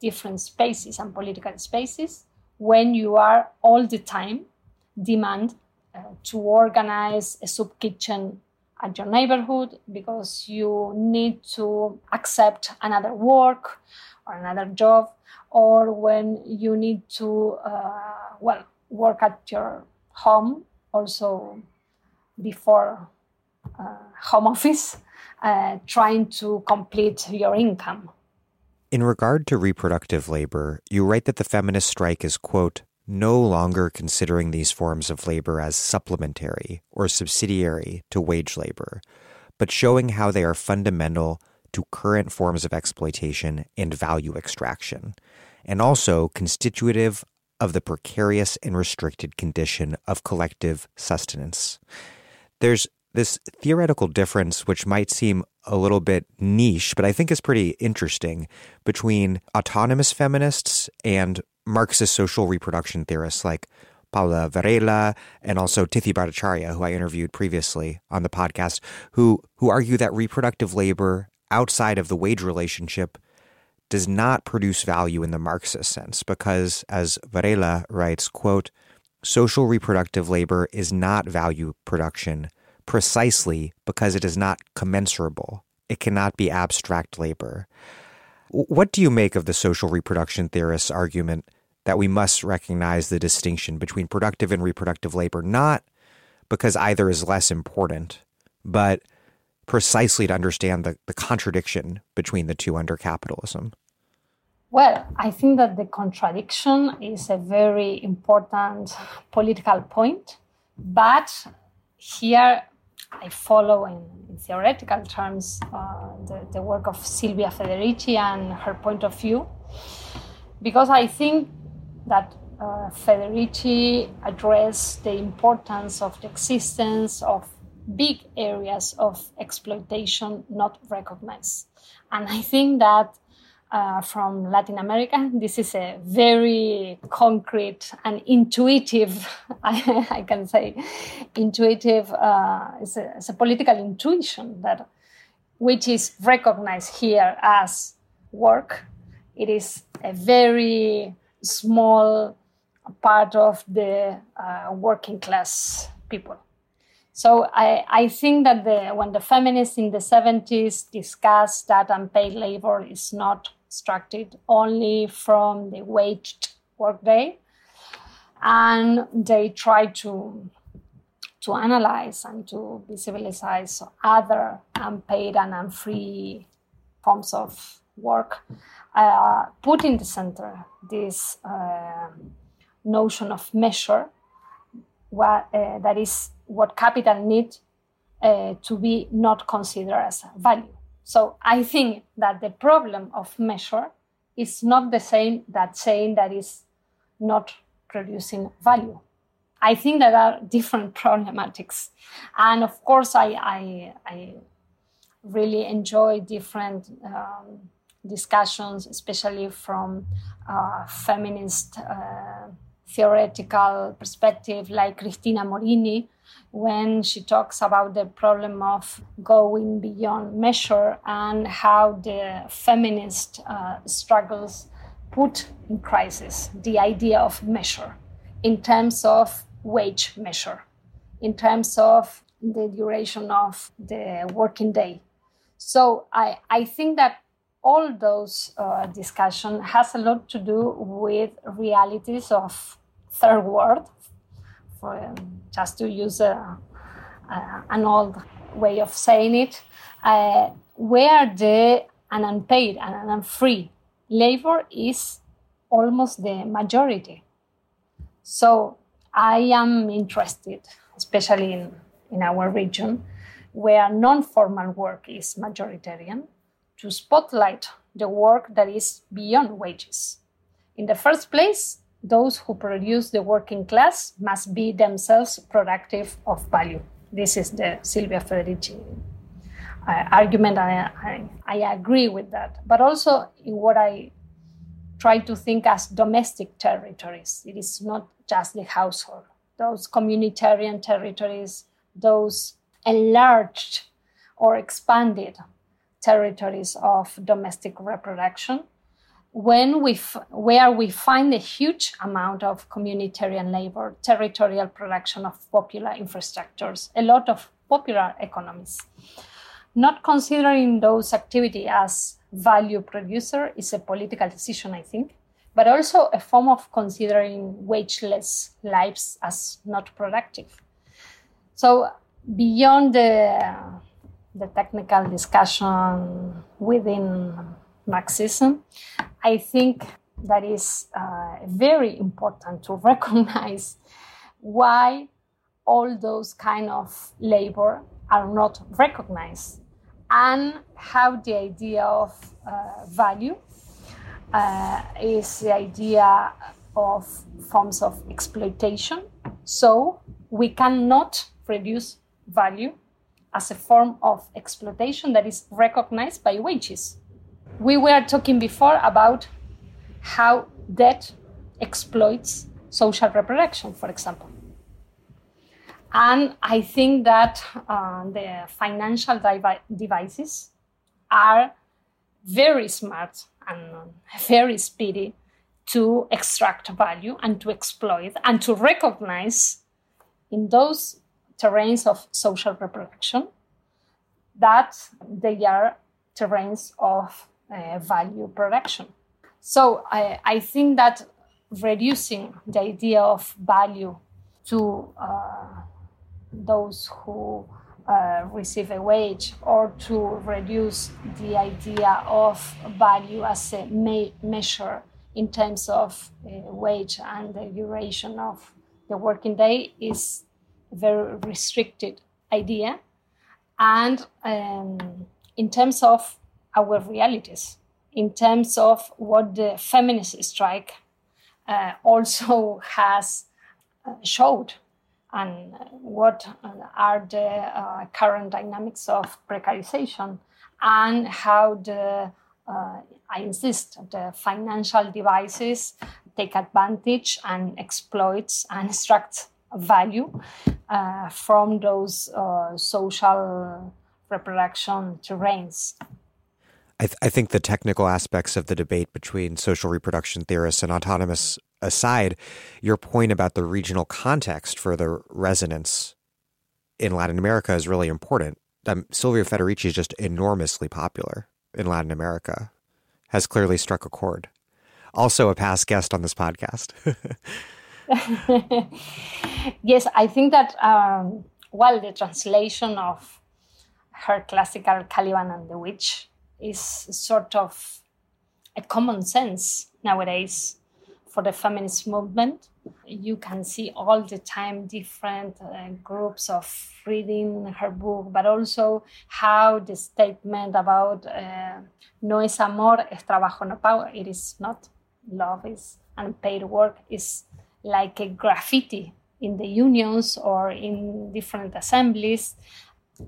different spaces and political spaces when you are all the time demand uh, to organize a soup kitchen at your neighborhood because you need to accept another work or another job or when you need to uh, well work at your home also before home office uh, trying to complete your income in regard to reproductive labor you write that the feminist strike is quote no longer considering these forms of labor as supplementary or subsidiary to wage labor, but showing how they are fundamental to current forms of exploitation and value extraction, and also constitutive of the precarious and restricted condition of collective sustenance. There's this theoretical difference, which might seem a little bit niche, but I think is pretty interesting between autonomous feminists and Marxist social reproduction theorists like Paula Varela and also Tithi Bhattacharya, who I interviewed previously on the podcast, who who argue that reproductive labor outside of the wage relationship does not produce value in the Marxist sense because, as Varela writes, quote, social reproductive labor is not value production precisely because it is not commensurable. It cannot be abstract labor. What do you make of the social reproduction theorists' argument that we must recognize the distinction between productive and reproductive labor, not because either is less important, but precisely to understand the, the contradiction between the two under capitalism? Well, I think that the contradiction is a very important political point, but here I follow in, in theoretical terms uh, the, the work of Silvia Federici and her point of view, because I think that uh, Federici addressed the importance of the existence of big areas of exploitation not recognized. And I think that uh, from Latin America, this is a very concrete and intuitive, I, I can say, intuitive, uh, it's, a, it's a political intuition that which is recognized here as work. It is a very small part of the uh, working class people. So I, I think that the, when the feminists in the 70s discussed that unpaid labor is not extracted only from the waged workday, and they try to to analyze and to visualize other unpaid and unfree forms of work, uh, put in the center this uh, notion of measure, what, uh, that is what capital needs uh, to be not considered as value. So I think that the problem of measure is not the same that saying that is not producing value. I think there are different problematics, and of course, I I, I really enjoy different um, discussions, especially from uh, feminist uh, theoretical perspective, like Cristina Morini, when she talks about the problem of going beyond measure and how the feminist uh, struggles put in crisis the idea of measure in terms of wage measure, in terms of the duration of the working day. So I, I think that all those uh, discussion has a lot to do with realities of third world for um, just to use a, a, an old way of saying it, uh, where the an unpaid and an unfree labor is almost the majority. So I am interested, especially in, in our region, where non-formal work is majoritarian, to spotlight the work that is beyond wages. In the first place, those who produce the working class must be themselves productive of value. This is the Silvia Federici uh, argument. I, I, I agree with that. But also in what I try to think as domestic territories, it is not just the household. Those communitarian territories, those enlarged or expanded territories of domestic reproduction when we f- where we find a huge amount of communitarian labor, territorial production of popular infrastructures, a lot of popular economies. Not considering those activity as value producer is a political decision, I think, but also a form of considering wageless lives as not productive. So beyond the, the technical discussion within Marxism, I think that is uh, very important to recognize why all those kind of labor are not recognized and how the idea of uh, value uh, is the idea of forms of exploitation. So we cannot produce value as a form of exploitation that is recognized by wages. We were talking before about how debt exploits social reproduction, for example. And I think that uh, the financial devi- devices are very smart and very speedy to extract value and to exploit and to recognize in those terrains of social reproduction that they are terrains of uh, value production. So I, I, think that reducing the idea of value to uh, those who uh, receive a wage or to reduce the idea of value as a me- measure in terms of uh, wage and the duration of the working day is a very restricted idea. And um, in terms of our realities, in terms of what the feminist strike uh, also has uh, showed and what are the uh, current dynamics of precarization and how the uh, I insist the financial devices take advantage and exploits and extract value uh, from those uh, social reproduction terrains. I, th- I, think the technical aspects of the debate between social reproduction theorists and autonomists aside, your point about the regional context for the resonance in Latin America is really important. Um, Silvia Federici is just enormously popular in Latin America, has clearly struck a chord. Also, a past guest on this podcast. yes, I think that, um, well, the translation of her classical Caliban and the Witch is sort of a common sense nowadays for the feminist movement. You can see all the time different uh, groups of reading her book, but also how the statement about uh, no es amor, es trabajo, no power, it is not love, is unpaid work, is like a graffiti in the unions or in different assemblies.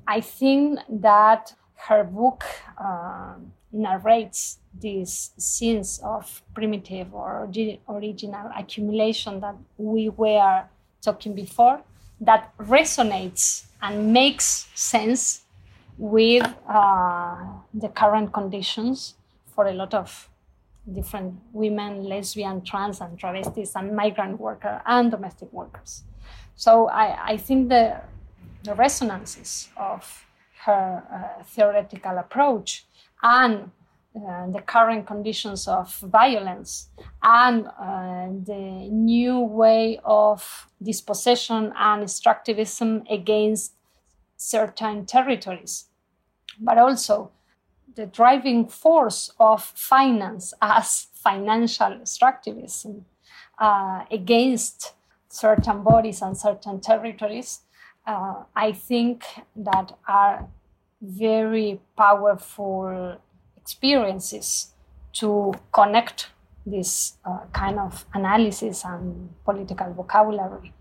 I think that her book uh, narrates these scenes of primitive or original accumulation that we were talking before that resonates and makes sense with uh, the current conditions for a lot of different women, lesbian, trans, and travestis, and migrant workers and domestic workers. So I, I think the, the resonances of her uh, theoretical approach and uh, the current conditions of violence and uh, the new way of dispossession and extractivism against certain territories, but also the driving force of finance as financial extractivism uh, against certain bodies and certain territories, uh, I think that are very powerful experiences to connect this uh, kind of analysis and political vocabulary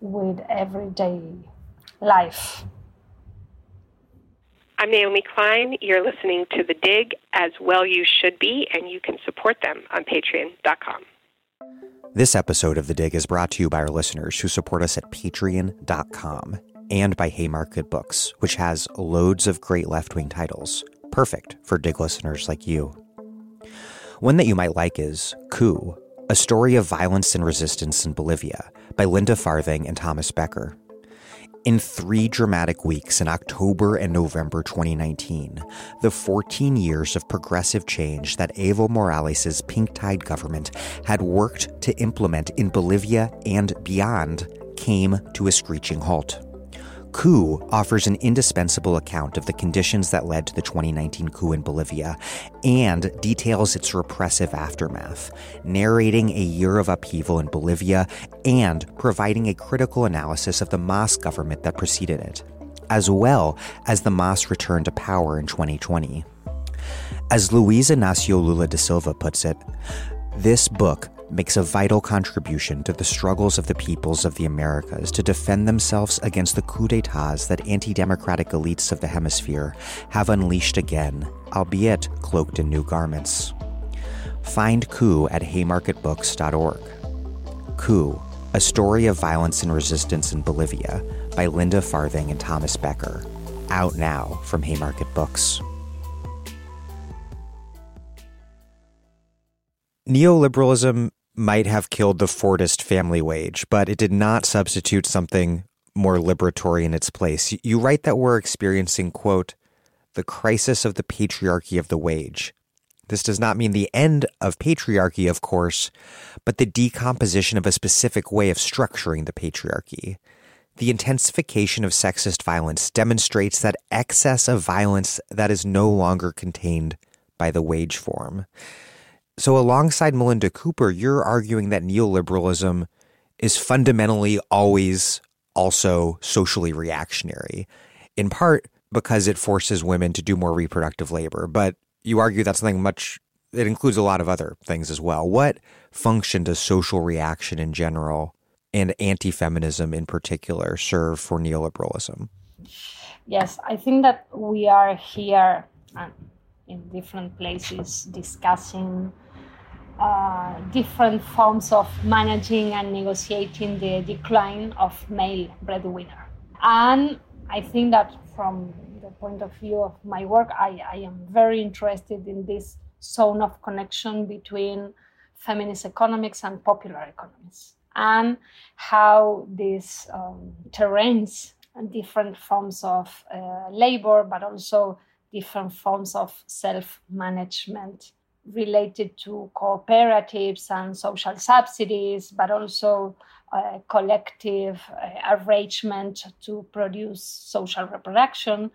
with everyday life. I'm Naomi Klein. You're listening to The Dig, as well you should be, and you can support them on patreon.com. This episode of The Dig is brought to you by our listeners who support us at patreon.com and by Haymarket Books, which has loads of great left wing titles, perfect for Dig listeners like you. One that you might like is Coup, a story of violence and resistance in Bolivia by Linda Farthing and Thomas Becker. In three dramatic weeks in October and November 2019, the 14 years of progressive change that Evo Morales' pink tide government had worked to implement in Bolivia and beyond came to a screeching halt. Coup offers an indispensable account of the conditions that led to the 2019 coup in Bolivia and details its repressive aftermath, narrating a year of upheaval in Bolivia and providing a critical analysis of the MAS government that preceded it, as well as the MAS return to power in 2020. As Luiz Inácio Lula da Silva puts it, this book makes a vital contribution to the struggles of the peoples of the Americas to defend themselves against the coups d'etats that anti democratic elites of the hemisphere have unleashed again, albeit cloaked in new garments. Find Coup at haymarketbooks.org. Coup, a story of violence and resistance in Bolivia by Linda Farthing and Thomas Becker. Out now from Haymarket Books. Neoliberalism might have killed the Fordist family wage, but it did not substitute something more liberatory in its place. You write that we're experiencing, quote, the crisis of the patriarchy of the wage. This does not mean the end of patriarchy, of course, but the decomposition of a specific way of structuring the patriarchy. The intensification of sexist violence demonstrates that excess of violence that is no longer contained by the wage form. So, alongside Melinda Cooper, you're arguing that neoliberalism is fundamentally always also socially reactionary, in part because it forces women to do more reproductive labor. But you argue that's something much, it includes a lot of other things as well. What function does social reaction in general and anti feminism in particular serve for neoliberalism? Yes, I think that we are here um, in different places discussing uh, different forms of managing and negotiating the decline of male breadwinner. And I think that from the point of view of my work, I, I am very interested in this zone of connection between feminist economics and popular economics, and how these um, terrains and different forms of uh, labor, but also different forms of self management related to cooperatives and social subsidies, but also uh, collective uh, arrangement to produce social reproduction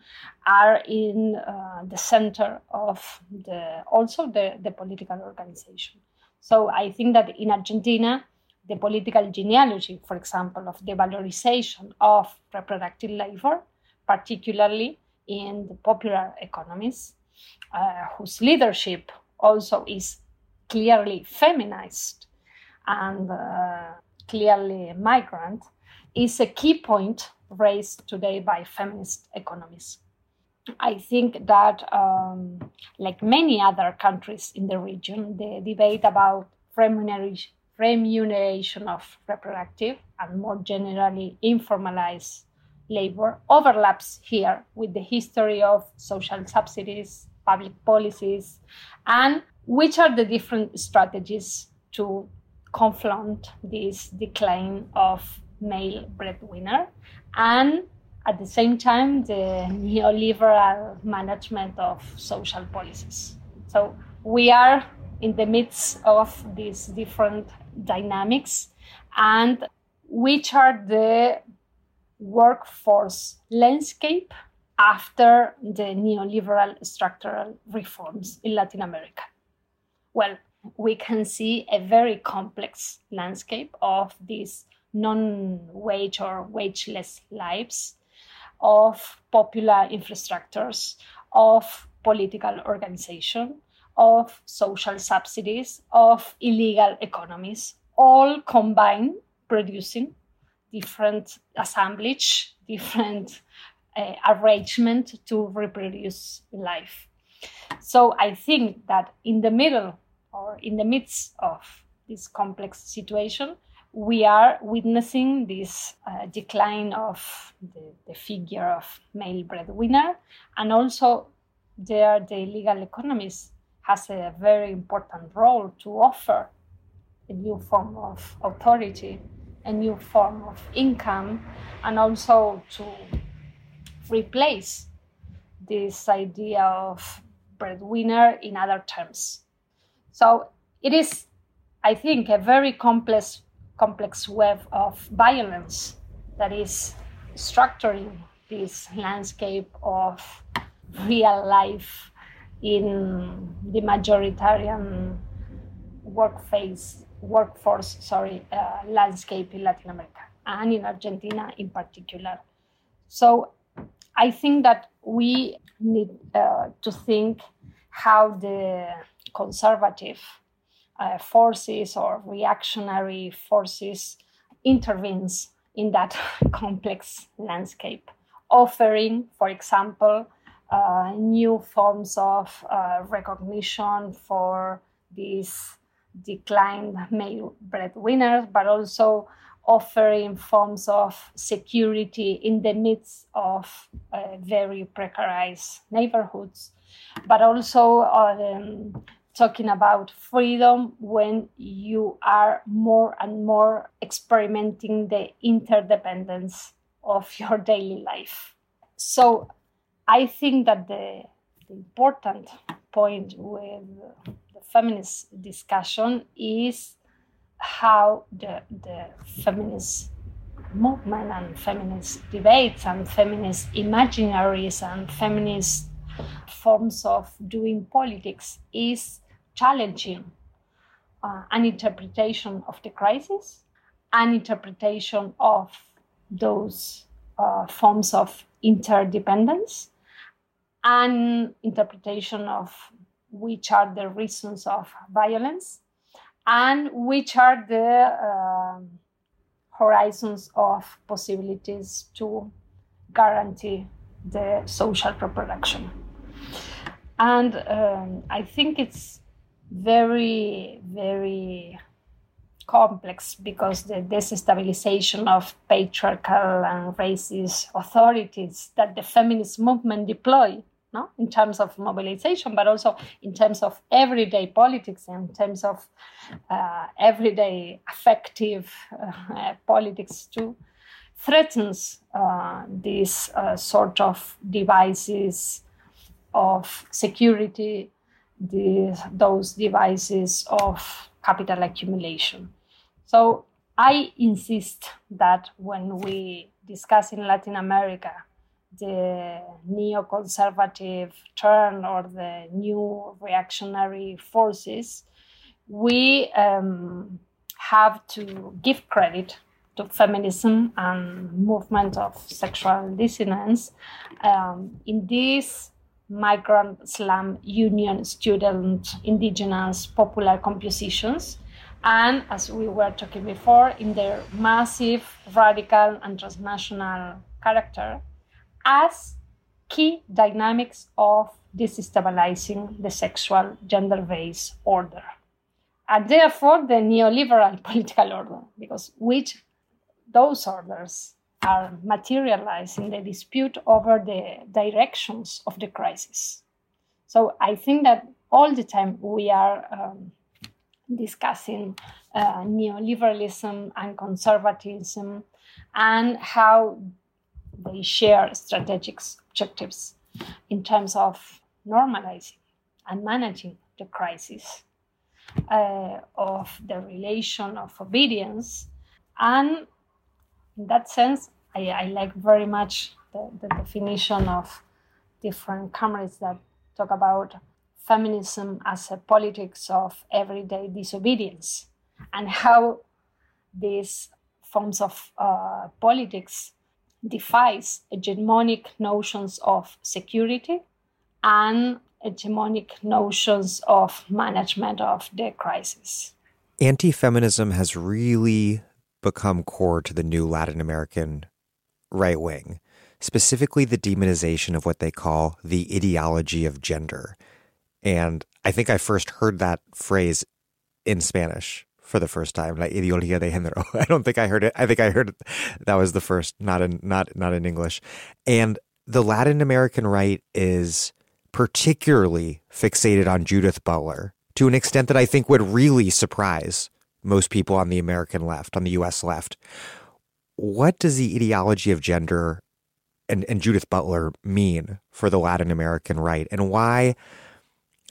are in uh, the center of the also the, the political organization. So I think that in Argentina, the political genealogy, for example, of the valorization of reproductive labor, particularly in the popular economies, uh, whose leadership also is clearly feminized and uh, clearly migrant, is a key point raised today by feminist economists. I think that, um, like many other countries in the region, the debate about remuneration, remuneration of reproductive and more generally informalized labor overlaps here with the history of social subsidies, public policies, and which are the different strategies to confront this decline of male breadwinner and at the same time the neoliberal management of social policies. So we are in the midst of these different dynamics and which are the workforce landscape after the neoliberal structural reforms in Latin America? Well, we can see a very complex landscape of these non wage or wageless lives, of popular infrastructures, of political organization, of social subsidies, of illegal economies, all combined producing different assemblage, different uh, arrangement to reproduce life. So I think that in the middle or in the midst of this complex situation, we are witnessing this uh, decline of the, the, figure of male breadwinner, and also there the legal economies has a very important role to offer a new form of authority, a new form of income, and also to replace this idea of breadwinner in other terms. So it is, I think, a very complex, complex web of violence that is structuring this landscape of real life in the majoritarian workforce, workforce sorry, uh, landscape in Latin America and in Argentina in particular. So I think that we need uh, to think how the conservative uh, forces or reactionary forces intervenes in that complex landscape, offering, for example, uh, new forms of uh, recognition for these declined male breadwinners, but also offering forms of security in the midst of uh, very precarized neighborhoods, but also um, talking about freedom when you are more and more experimenting the interdependence of your daily life. So I think that the, the important point with the feminist discussion is how the, the feminist movement and feminist debates and feminist imaginaries and feminist forms of doing politics is challenging uh, an interpretation of the crisis, an interpretation of those uh, forms of interdependence, an interpretation of which are the reasons of violence, and which are the uh, horizons of possibilities to guarantee the social reproduction. And um, I think it's very, very complex because the destabilization of patriarchal and racist authorities that the feminist movement deploy no? in terms of mobilization, but also in terms of everyday politics, in terms of uh, everyday affective uh, politics too, threatens uh, these uh, sort of devices of security the, those devices of capital accumulation. So I insist that when we discuss in Latin America the neoconservative turn or the new reactionary forces, we um, have to give credit to feminism and movement of sexual dissonance um, in this migrant slam union student indigenous popular compositions. And as we were talking before in their massive radical and transnational character as key dynamics of destabilizing the sexual gender-based order and therefore the neoliberal political order because which those orders are materialized in the dispute over the directions of the crisis. So I think that all the time we are um, discussing uh, neoliberalism and conservatism and how they share strategic objectives in terms of normalizing and managing the crisis, uh, of the relation of obedience, and in that sense, I, I like very much the, the definition of different comrades that talk about feminism as a politics of everyday disobedience and how these forms of uh, politics defies hegemonic notions of security and hegemonic notions of management of the crisis. Anti feminism has really become core to the new Latin American right wing, specifically the demonization of what they call the ideology of gender. And I think I first heard that phrase in Spanish for the first time, la ideología de género. I don't think I heard it. I think I heard it. that was the first, not in not not in English. And the Latin American right is particularly fixated on Judith Butler to an extent that I think would really surprise most people on the American left, on the US left. What does the ideology of gender and, and Judith Butler mean for the Latin American right? And why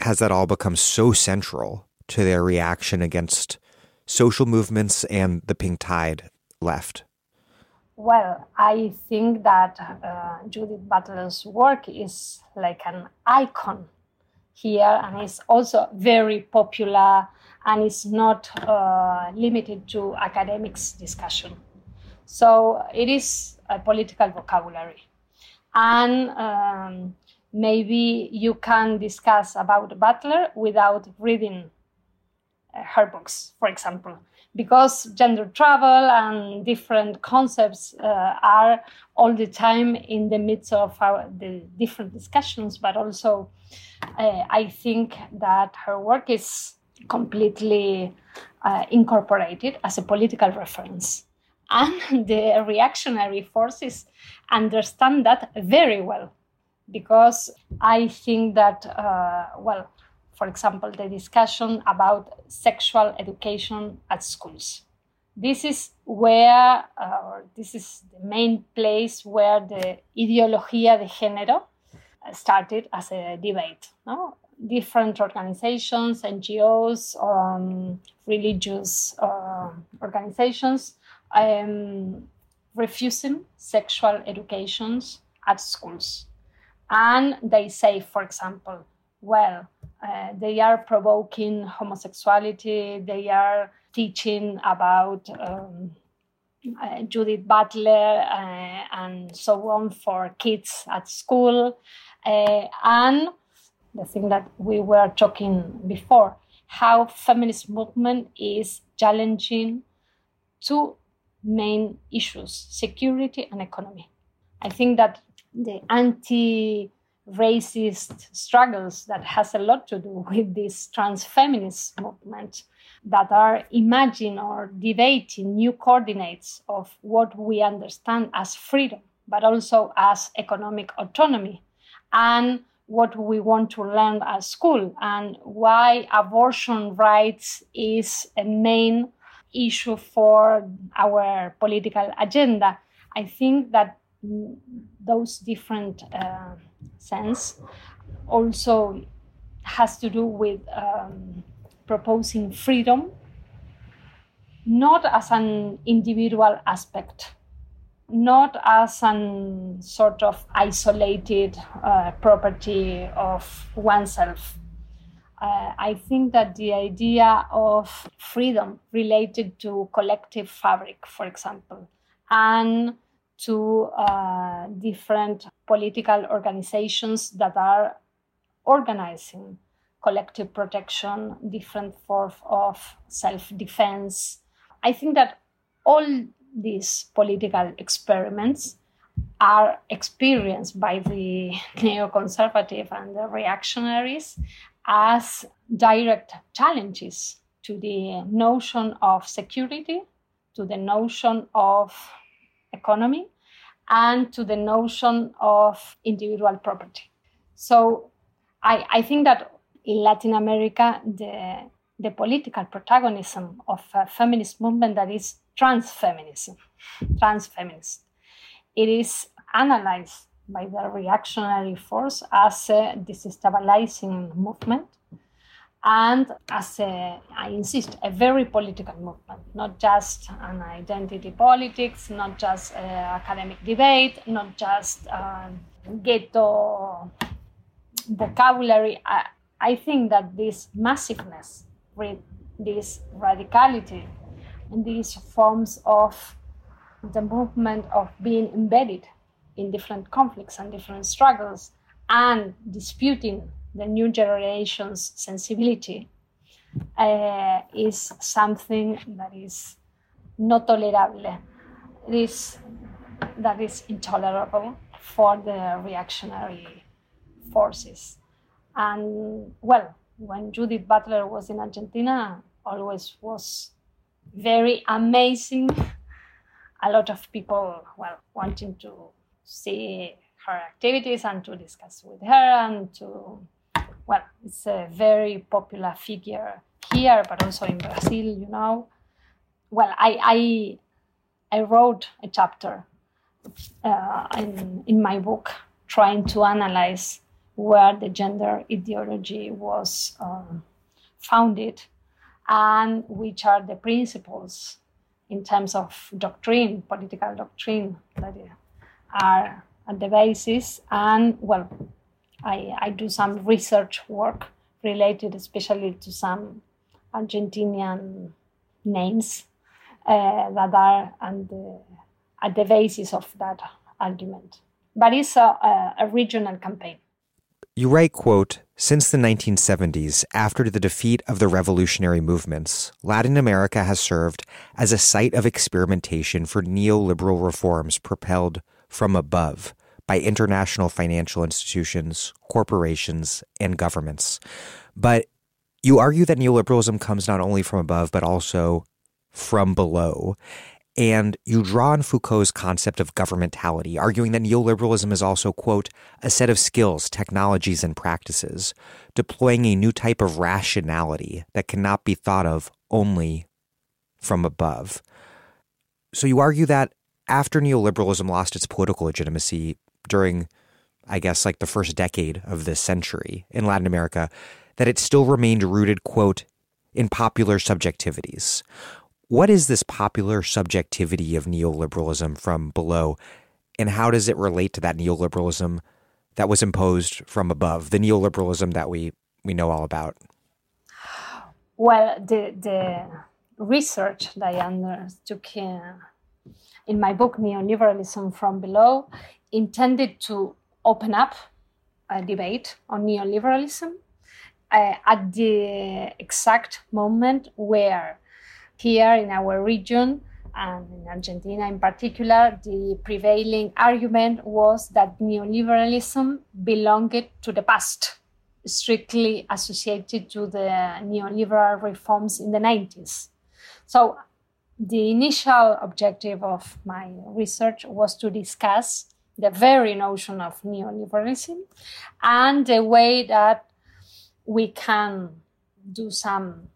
has that all become so central to their reaction against social movements and the pink tide left? Well, I think that uh, Judith Butler's work is like an icon here and is also very popular and is not uh, limited to academics discussion. So it is a political vocabulary. And um, maybe you can discuss about Butler without reading her books, for example, because Gender Trouble and different concepts uh, are all the time in the midst of our, the different discussions, but also uh, I think that her work is completely uh, incorporated as a political reference. And the reactionary forces understand that very well because I think that, uh, well, for example, the discussion about sexual education at schools. This is where, uh, this is the main place where the ideología de género started as a debate. No? Different organizations, NGOs, um, religious uh, organizations um, refusing sexual educations at schools. And they say, for example, well, uh, they are provoking homosexuality, they are teaching about um, uh, Judith Butler uh, and so on for kids at school. Uh, and the thing that we were talking before, how feminist movement is challenging two main issues, security and economy. I think that the anti racist struggles that has a lot to do with this trans feminist movement that are imagining or debating new coordinates of what we understand as freedom, but also as economic autonomy, and what we want to learn at school, and why abortion rights is a main issue for our political agenda. I think that those different uh, sense also has to do with um, proposing freedom not as an individual aspect not as an sort of isolated uh, property of oneself. Uh, I think that the idea of freedom related to collective fabric, for example, and to uh, different political organizations that are organizing collective protection, different forms of self defense. I think that all these political experiments are experienced by the neoconservative and the reactionaries as direct challenges to the notion of security, to the notion of economy, and to the notion of individual property. So I, I think that in Latin America, the, the political protagonism of a feminist movement that is trans feminism, trans feminist, it is analyzed by the reactionary force as a destabilizing movement and as a, I insist, a very political movement, not just an identity politics, not just academic debate, not just uh, ghetto vocabulary. I, I think that this massiveness, this radicality, and these forms of the movement of being embedded in different conflicts and different struggles and disputing the new generation's sensibility uh, is something that is not tolerable. It is that is intolerable for the reactionary forces. And well, when Judith Butler was in Argentina, always was very amazing. A lot of people, well, wanting to see her activities and to discuss with her and to well, it's a very popular figure here, but also in Brazil, you know. Well, I I, I wrote a chapter uh, in in my book trying to analyze where the gender ideology was uh, founded and which are the principles in terms of doctrine, political doctrine that are at the basis, and well, I, I do some research work related especially to some Argentinian names uh, that are the, at the basis of that argument. But it's a, a regional campaign. You write, quote, since the 1970s, after the defeat of the revolutionary movements, Latin America has served as a site of experimentation for neoliberal reforms propelled from above by international financial institutions, corporations, and governments. But you argue that neoliberalism comes not only from above, but also from below. And you draw on Foucault's concept of governmentality, arguing that neoliberalism is also, quote, a set of skills, technologies, and practices, deploying a new type of rationality that cannot be thought of only from above. So you argue that after neoliberalism lost its political legitimacy during, I guess, like the first decade of this century in Latin America, that it still remained rooted, quote, in popular subjectivities. What is this popular subjectivity of neoliberalism from below, and how does it relate to that neoliberalism that was imposed from above, the neoliberalism that we, we know all about? Well, the, the research that I undertook in, in my book, Neoliberalism from Below, intended to open up a debate on neoliberalism uh, at the exact moment where here in our region and in Argentina in particular, the prevailing argument was that neoliberalism belonged to the past, strictly associated to the neoliberal reforms in the 90s. So, the initial objective of my research was to discuss the very notion of neoliberalism and the way that we can do some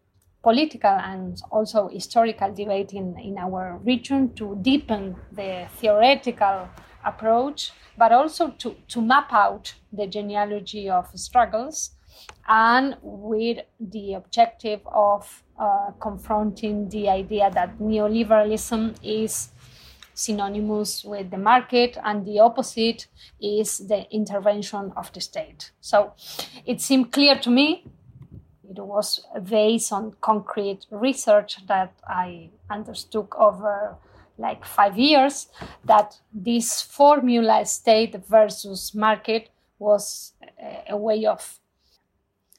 political and also historical debate in, in our region to deepen the theoretical approach, but also to, to map out the genealogy of struggles and with the objective of uh, confronting the idea that neoliberalism is synonymous with the market and the opposite is the intervention of the state. So it seemed clear to me it was based on concrete research that I undertook over like five years that this formula state versus market was a way of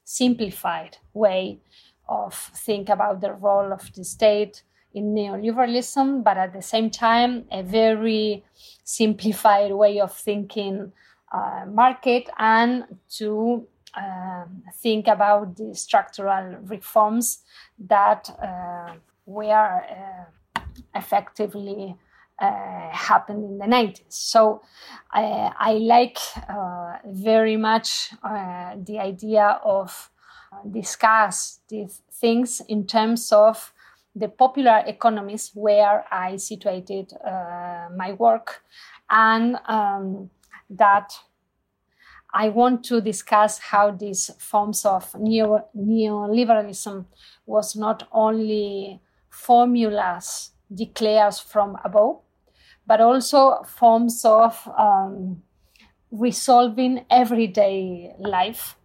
simplified way of think about the role of the state in neoliberalism, but at the same time, a very simplified way of thinking uh, market and to um, think about the structural reforms that uh, were uh, effectively uh, happened in the 90s. So uh, I like uh, very much uh, the idea of discuss these things in terms of the popular economies where I situated my work and um, that I want to discuss how these forms of neo, neoliberalism was not only formulas declared from above, but also forms of um, resolving everyday life.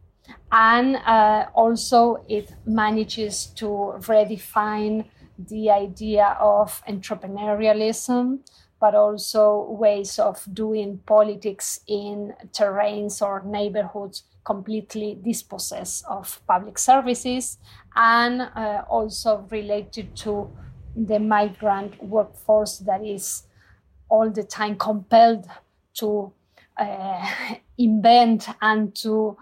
And uh, also, it manages to redefine the idea of entrepreneurialism, but also ways of doing politics in terrains or neighborhoods completely dispossessed of public services and uh, also related to the migrant workforce that is all the time compelled to uh, invent and to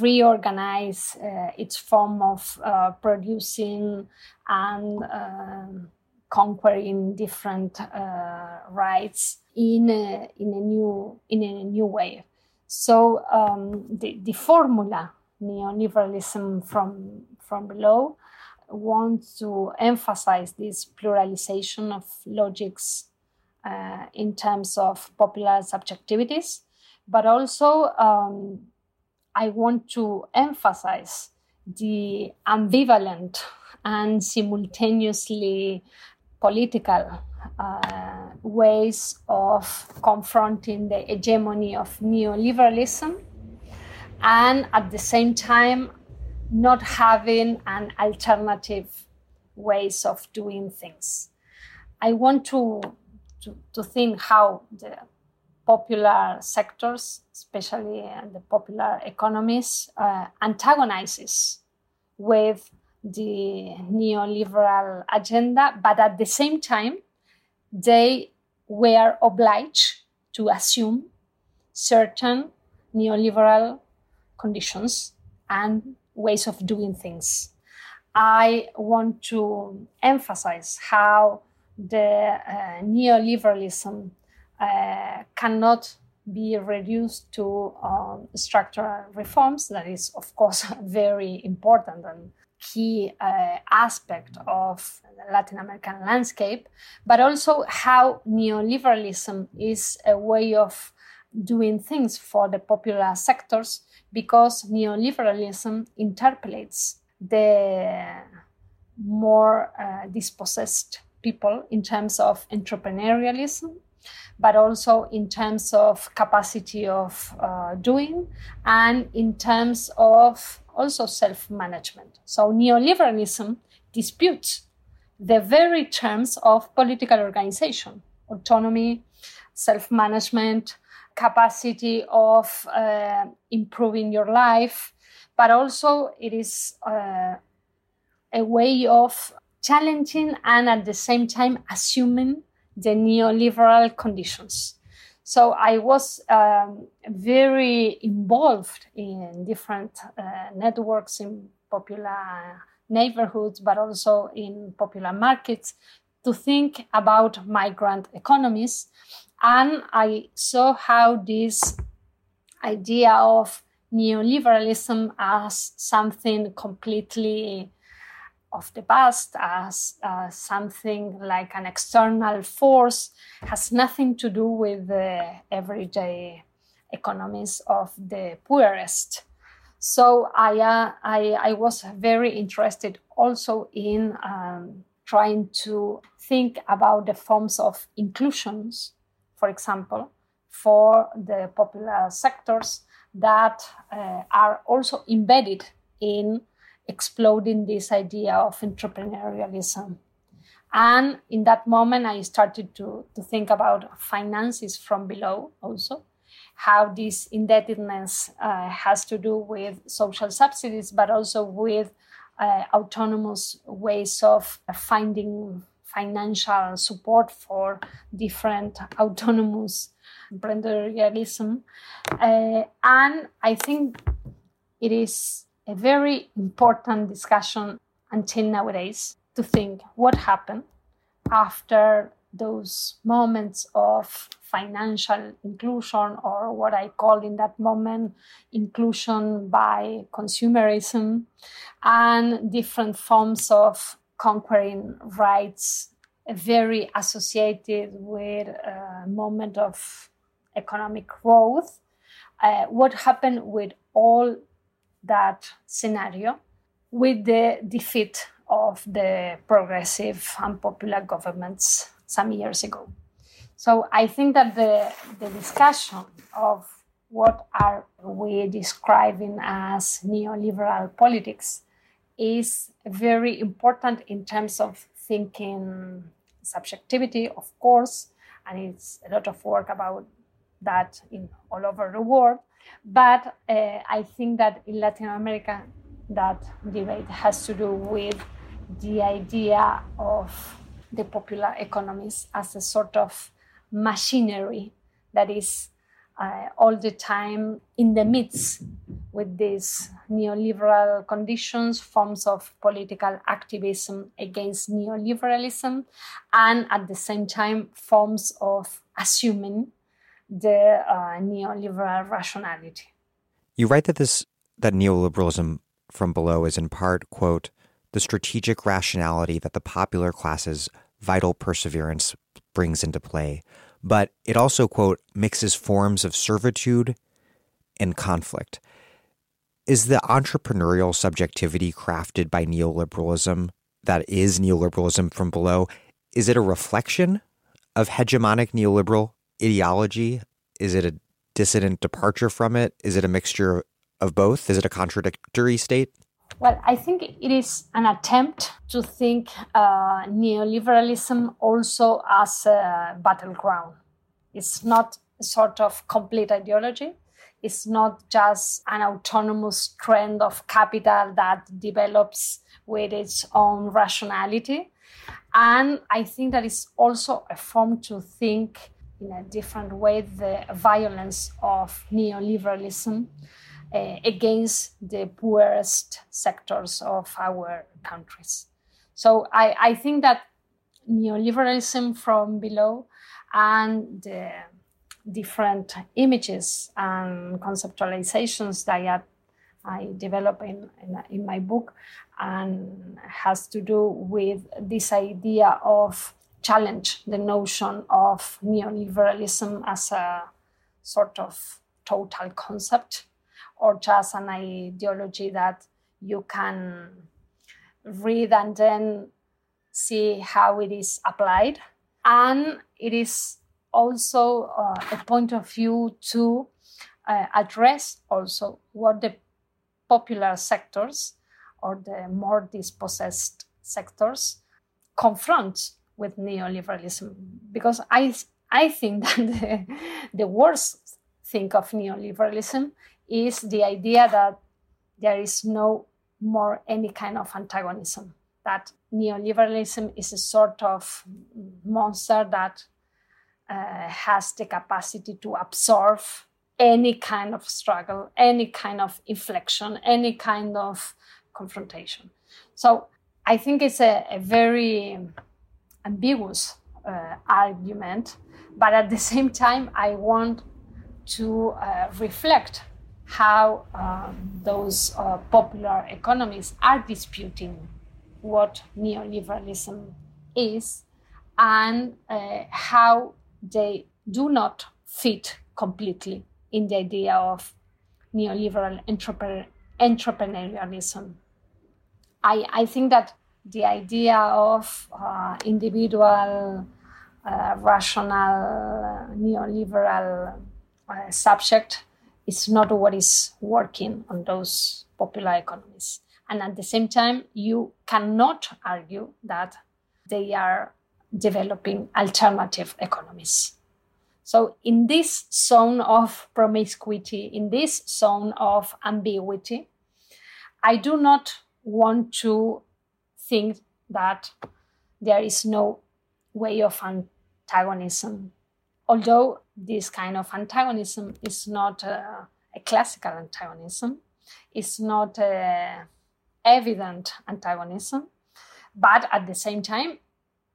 reorganize uh, its form of uh, producing and um, conquering different uh, rights in a, in a new in a new way. So um, the, the formula neoliberalism from from below wants to emphasize this pluralization of logics uh, in terms of popular subjectivities, but also um, I want to emphasize the ambivalent and simultaneously political uh, ways of confronting the hegemony of neoliberalism and at the same time not having an alternative ways of doing things. I want to, to, to think how the popular sectors, especially the popular economies, uh, antagonizes with the neoliberal agenda, but at the same time, they were obliged to assume certain neoliberal conditions and ways of doing things. I want to emphasize how the uh, neoliberalism uh, cannot be reduced to um, structural reforms. That is, of course, very important and key uh, aspect of the Latin American landscape, but also how neoliberalism is a way of doing things for the popular sectors because neoliberalism interpellates the more uh, dispossessed people in terms of entrepreneurialism but also in terms of capacity of uh, doing and in terms of also self management. So, neoliberalism disputes the very terms of political organization, autonomy, self management, capacity of uh, improving your life, but also it is uh, a way of challenging and at the same time assuming the neoliberal conditions. So I was um, very involved in different uh, networks in popular neighborhoods, but also in popular markets to think about migrant economies. And I saw how this idea of neoliberalism as something completely of the past as uh, something like an external force has nothing to do with the everyday economies of the poorest. So I, uh, I, I, was very interested also in um, trying to think about the forms of inclusions, for example, for the popular sectors that uh, are also embedded in exploding this idea of entrepreneurialism. And in that moment, I started to, to think about finances from below also, how this indebtedness uh, has to do with social subsidies, but also with uh, autonomous ways of finding financial support for different autonomous entrepreneurialism. Uh, and I think it is a very important discussion until nowadays to think what happened after those moments of financial inclusion, or what I call in that moment inclusion by consumerism, and different forms of conquering rights, very associated with a moment of economic growth. Uh, what happened with all that scenario with the defeat of the progressive and popular governments some years ago. So I think that the, the discussion of what are we describing as neoliberal politics is very important in terms of thinking subjectivity, of course, and it's a lot of work about that in all over the world. But uh, I think that in Latin America, that debate has to do with the idea of the popular economies as a sort of machinery that is uh, all the time in the midst with these neoliberal conditions, forms of political activism against neoliberalism, and at the same time, forms of assuming the uh, neoliberal rationality. You write that this that neoliberalism from below is in part quote the strategic rationality that the popular class's vital perseverance brings into play, but it also quote mixes forms of servitude and conflict. Is the entrepreneurial subjectivity crafted by neoliberalism that is neoliberalism from below? Is it a reflection of hegemonic neoliberal ideology? Is it a dissident departure from it? Is it a mixture of both? Is it a contradictory state? Well, I think it is an attempt to think uh, neoliberalism also as a battleground. It's not a sort of complete ideology. It's not just an autonomous trend of capital that develops with its own rationality. And I think that is also a form to think in a different way the violence of neoliberalism uh, against the poorest sectors of our countries. So I, I think that neoliberalism from below and the different images and conceptualizations that I develop in, in, in, my book and has to do with this idea of challenge the notion of neoliberalism as a sort of total concept or just an ideology that you can read and then see how it is applied. And it is also uh, a point of view to uh, address also what the popular sectors or the more dispossessed sectors confront with neoliberalism. Because I, I think that the, the worst thing of neoliberalism is the idea that there is no more any kind of antagonism, that neoliberalism is a sort of monster that uh, has the capacity to absorb any kind of struggle, any kind of inflection, any kind of confrontation. So I think it's a, a very ambiguous uh, argument, but at the same time, I want to uh, reflect how um, those uh, popular economists are disputing what neoliberalism is and uh, how they do not fit completely in the idea of neoliberal entrepreneur, entrepreneurialism. I, I think that the idea of uh, individual, uh, rational, neoliberal uh, subject is not what is working on those popular economies. And at the same time, you cannot argue that they are developing alternative economies. So, in this zone of promiscuity, in this zone of ambiguity, I do not want to think that there is no way of antagonism. Although this kind of antagonism is not a, a classical antagonism, it's not evident antagonism, but at the same time,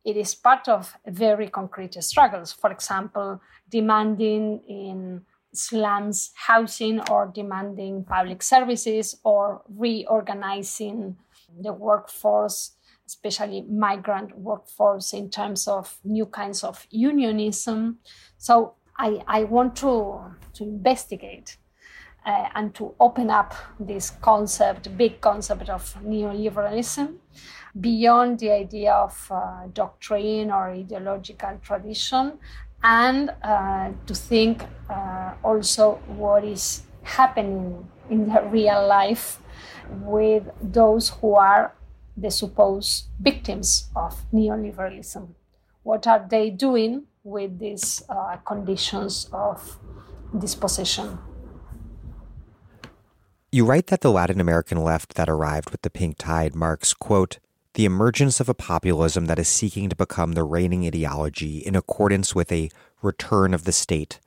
it is part of very concrete struggles. For example, demanding in slums housing or demanding public services or reorganizing the workforce, especially migrant workforce, in terms of new kinds of unionism. So I, I want to, to investigate uh, and to open up this concept, big concept of neoliberalism, beyond the idea of uh, doctrine or ideological tradition, and uh, to think uh, also what is happening in the real life with those who are the supposed victims of neoliberalism. What are they doing with these uh, conditions of dispossession? You write that the Latin American left that arrived with the pink tide marks, quote, the emergence of a populism that is seeking to become the reigning ideology in accordance with a return of the state,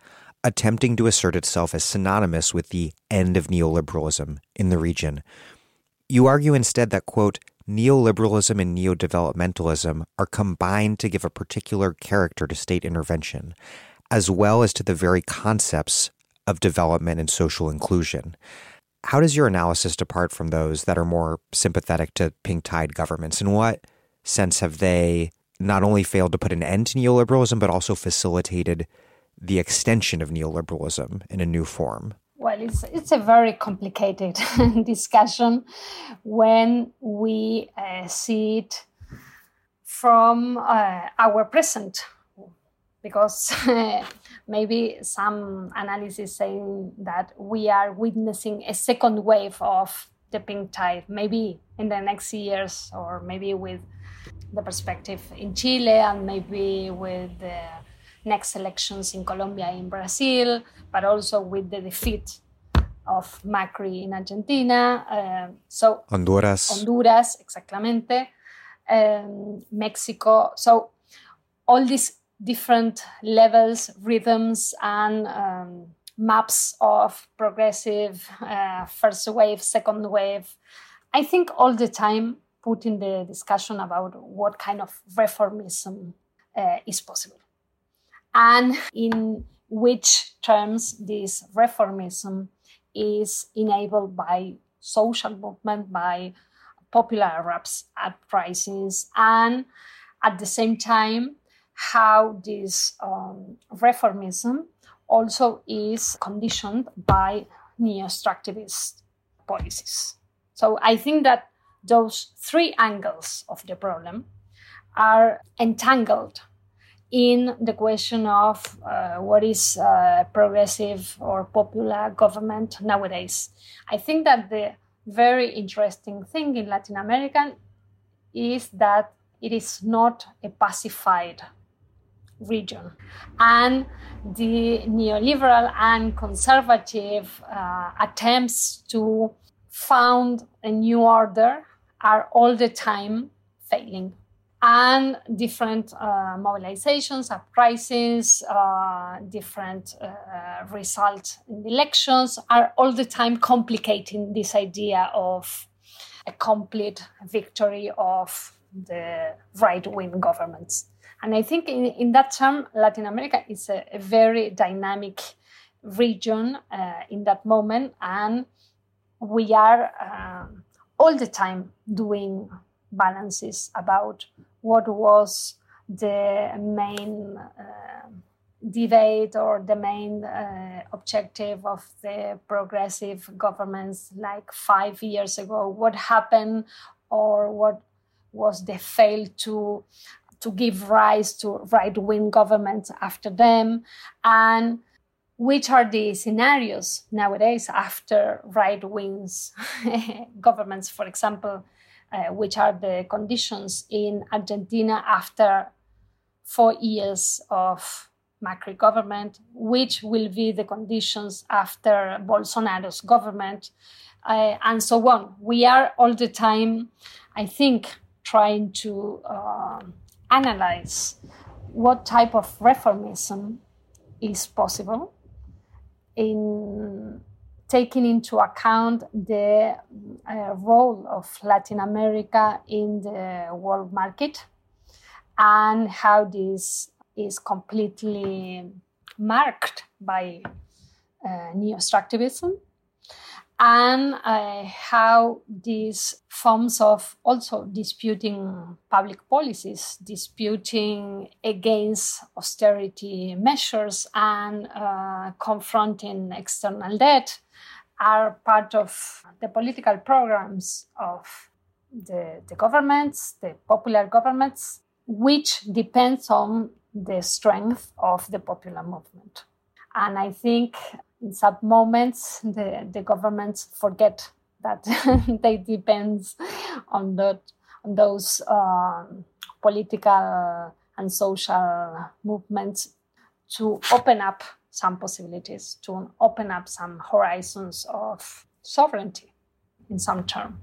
attempting to assert itself as synonymous with the end of neoliberalism in the region. You argue instead that, quote, neoliberalism and neodevelopmentalism are combined to give a particular character to state intervention, as well as to the very concepts of development and social inclusion. How does your analysis depart from those that are more sympathetic to pink tide governments? In what sense have they not only failed to put an end to neoliberalism, but also facilitated the extension of neoliberalism in a new form? Well, it's, it's a very complicated discussion when we uh, see it from uh, our present, because maybe some analysis saying that we are witnessing a second wave of the pink tide, maybe in the next years, or maybe with the perspective in Chile, and maybe with the next elections in Colombia, in Brazil, but also with the defeat of Macri in Argentina. Uh, so Honduras. Honduras, exactamente. Um, Mexico. So all these different levels, rhythms, and um, maps of progressive uh, first wave, second wave. I think all the time putting the discussion about what kind of reformism uh, is possible and in which terms this reformism is enabled by social movement, by popular uprisings, and at the same time, how this um, reformism also is conditioned by neo-extractivist policies. So I think that those three angles of the problem are entangled in the question of uh, what is uh, progressive or popular government nowadays. I think that the very interesting thing in Latin America is that it is not a pacified region. And the neoliberal and conservative uh, attempts to found a new order are all the time failing and different uh, mobilizations, uprisings, uh, different uh, results in elections are all the time complicating this idea of a complete victory of the right wing governments. And I think in, in that term, Latin America is a, a very dynamic region uh, in that moment. And we are uh, all the time doing balances about what was the main uh, debate or the main uh, objective of the progressive governments like five years ago? What happened or what was the fail to to give rise to right-wing governments after them? And which are the scenarios nowadays after right-wing governments for example uh, which are the conditions in Argentina after four years of Macri government, which will be the conditions after Bolsonaro's government, uh, and so on. We are all the time, I think, trying to uh, analyze what type of reformism is possible in taking into account the uh, role of Latin America in the world market and how this is completely marked by uh, neo-extractivism and uh, how these forms of also disputing public policies, disputing against austerity measures and uh, confronting external debt are part of the political programs of the, the governments, the popular governments, which depends on the strength of the popular movement. And I think in some moments the, the governments forget that they depend on, that, on those um, political and social movements to open up some possibilities to open up some horizons of sovereignty in some term.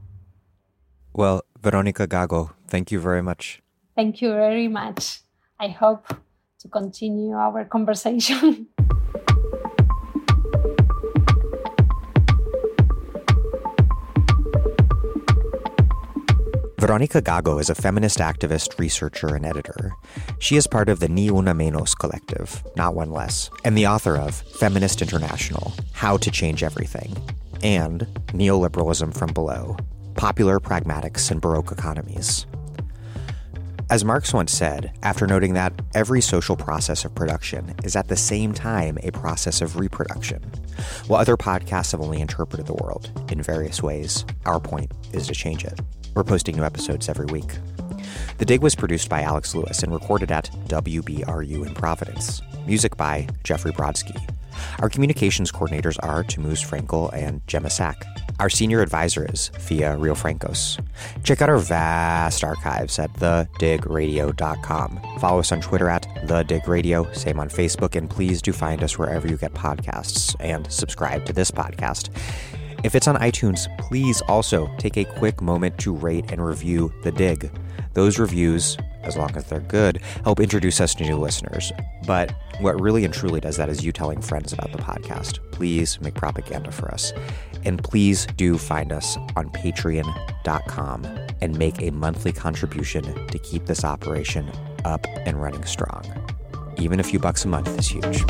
Well, Veronica Gago, thank you very much. Thank you very much. I hope to continue our conversation. Veronica Gago is a feminist activist, researcher, and editor. She is part of the Ni Una Menos collective, Not One Less, and the author of Feminist International How to Change Everything, and Neoliberalism from Below Popular Pragmatics and Baroque Economies. As Marx once said, after noting that every social process of production is at the same time a process of reproduction, while other podcasts have only interpreted the world in various ways, our point is to change it. We're posting new episodes every week. The Dig was produced by Alex Lewis and recorded at WBRU in Providence. Music by Jeffrey Brodsky. Our communications coordinators are Tamuz Frankel and Gemma Sack. Our senior advisor is Thea Riofrancos. Check out our vast archives at thedigradio.com. Follow us on Twitter at thedigradio, same on Facebook, and please do find us wherever you get podcasts and subscribe to this podcast. If it's on iTunes, please also take a quick moment to rate and review The Dig. Those reviews, as long as they're good, help introduce us to new listeners. But what really and truly does that is you telling friends about the podcast. Please make propaganda for us. And please do find us on patreon.com and make a monthly contribution to keep this operation up and running strong. Even a few bucks a month is huge.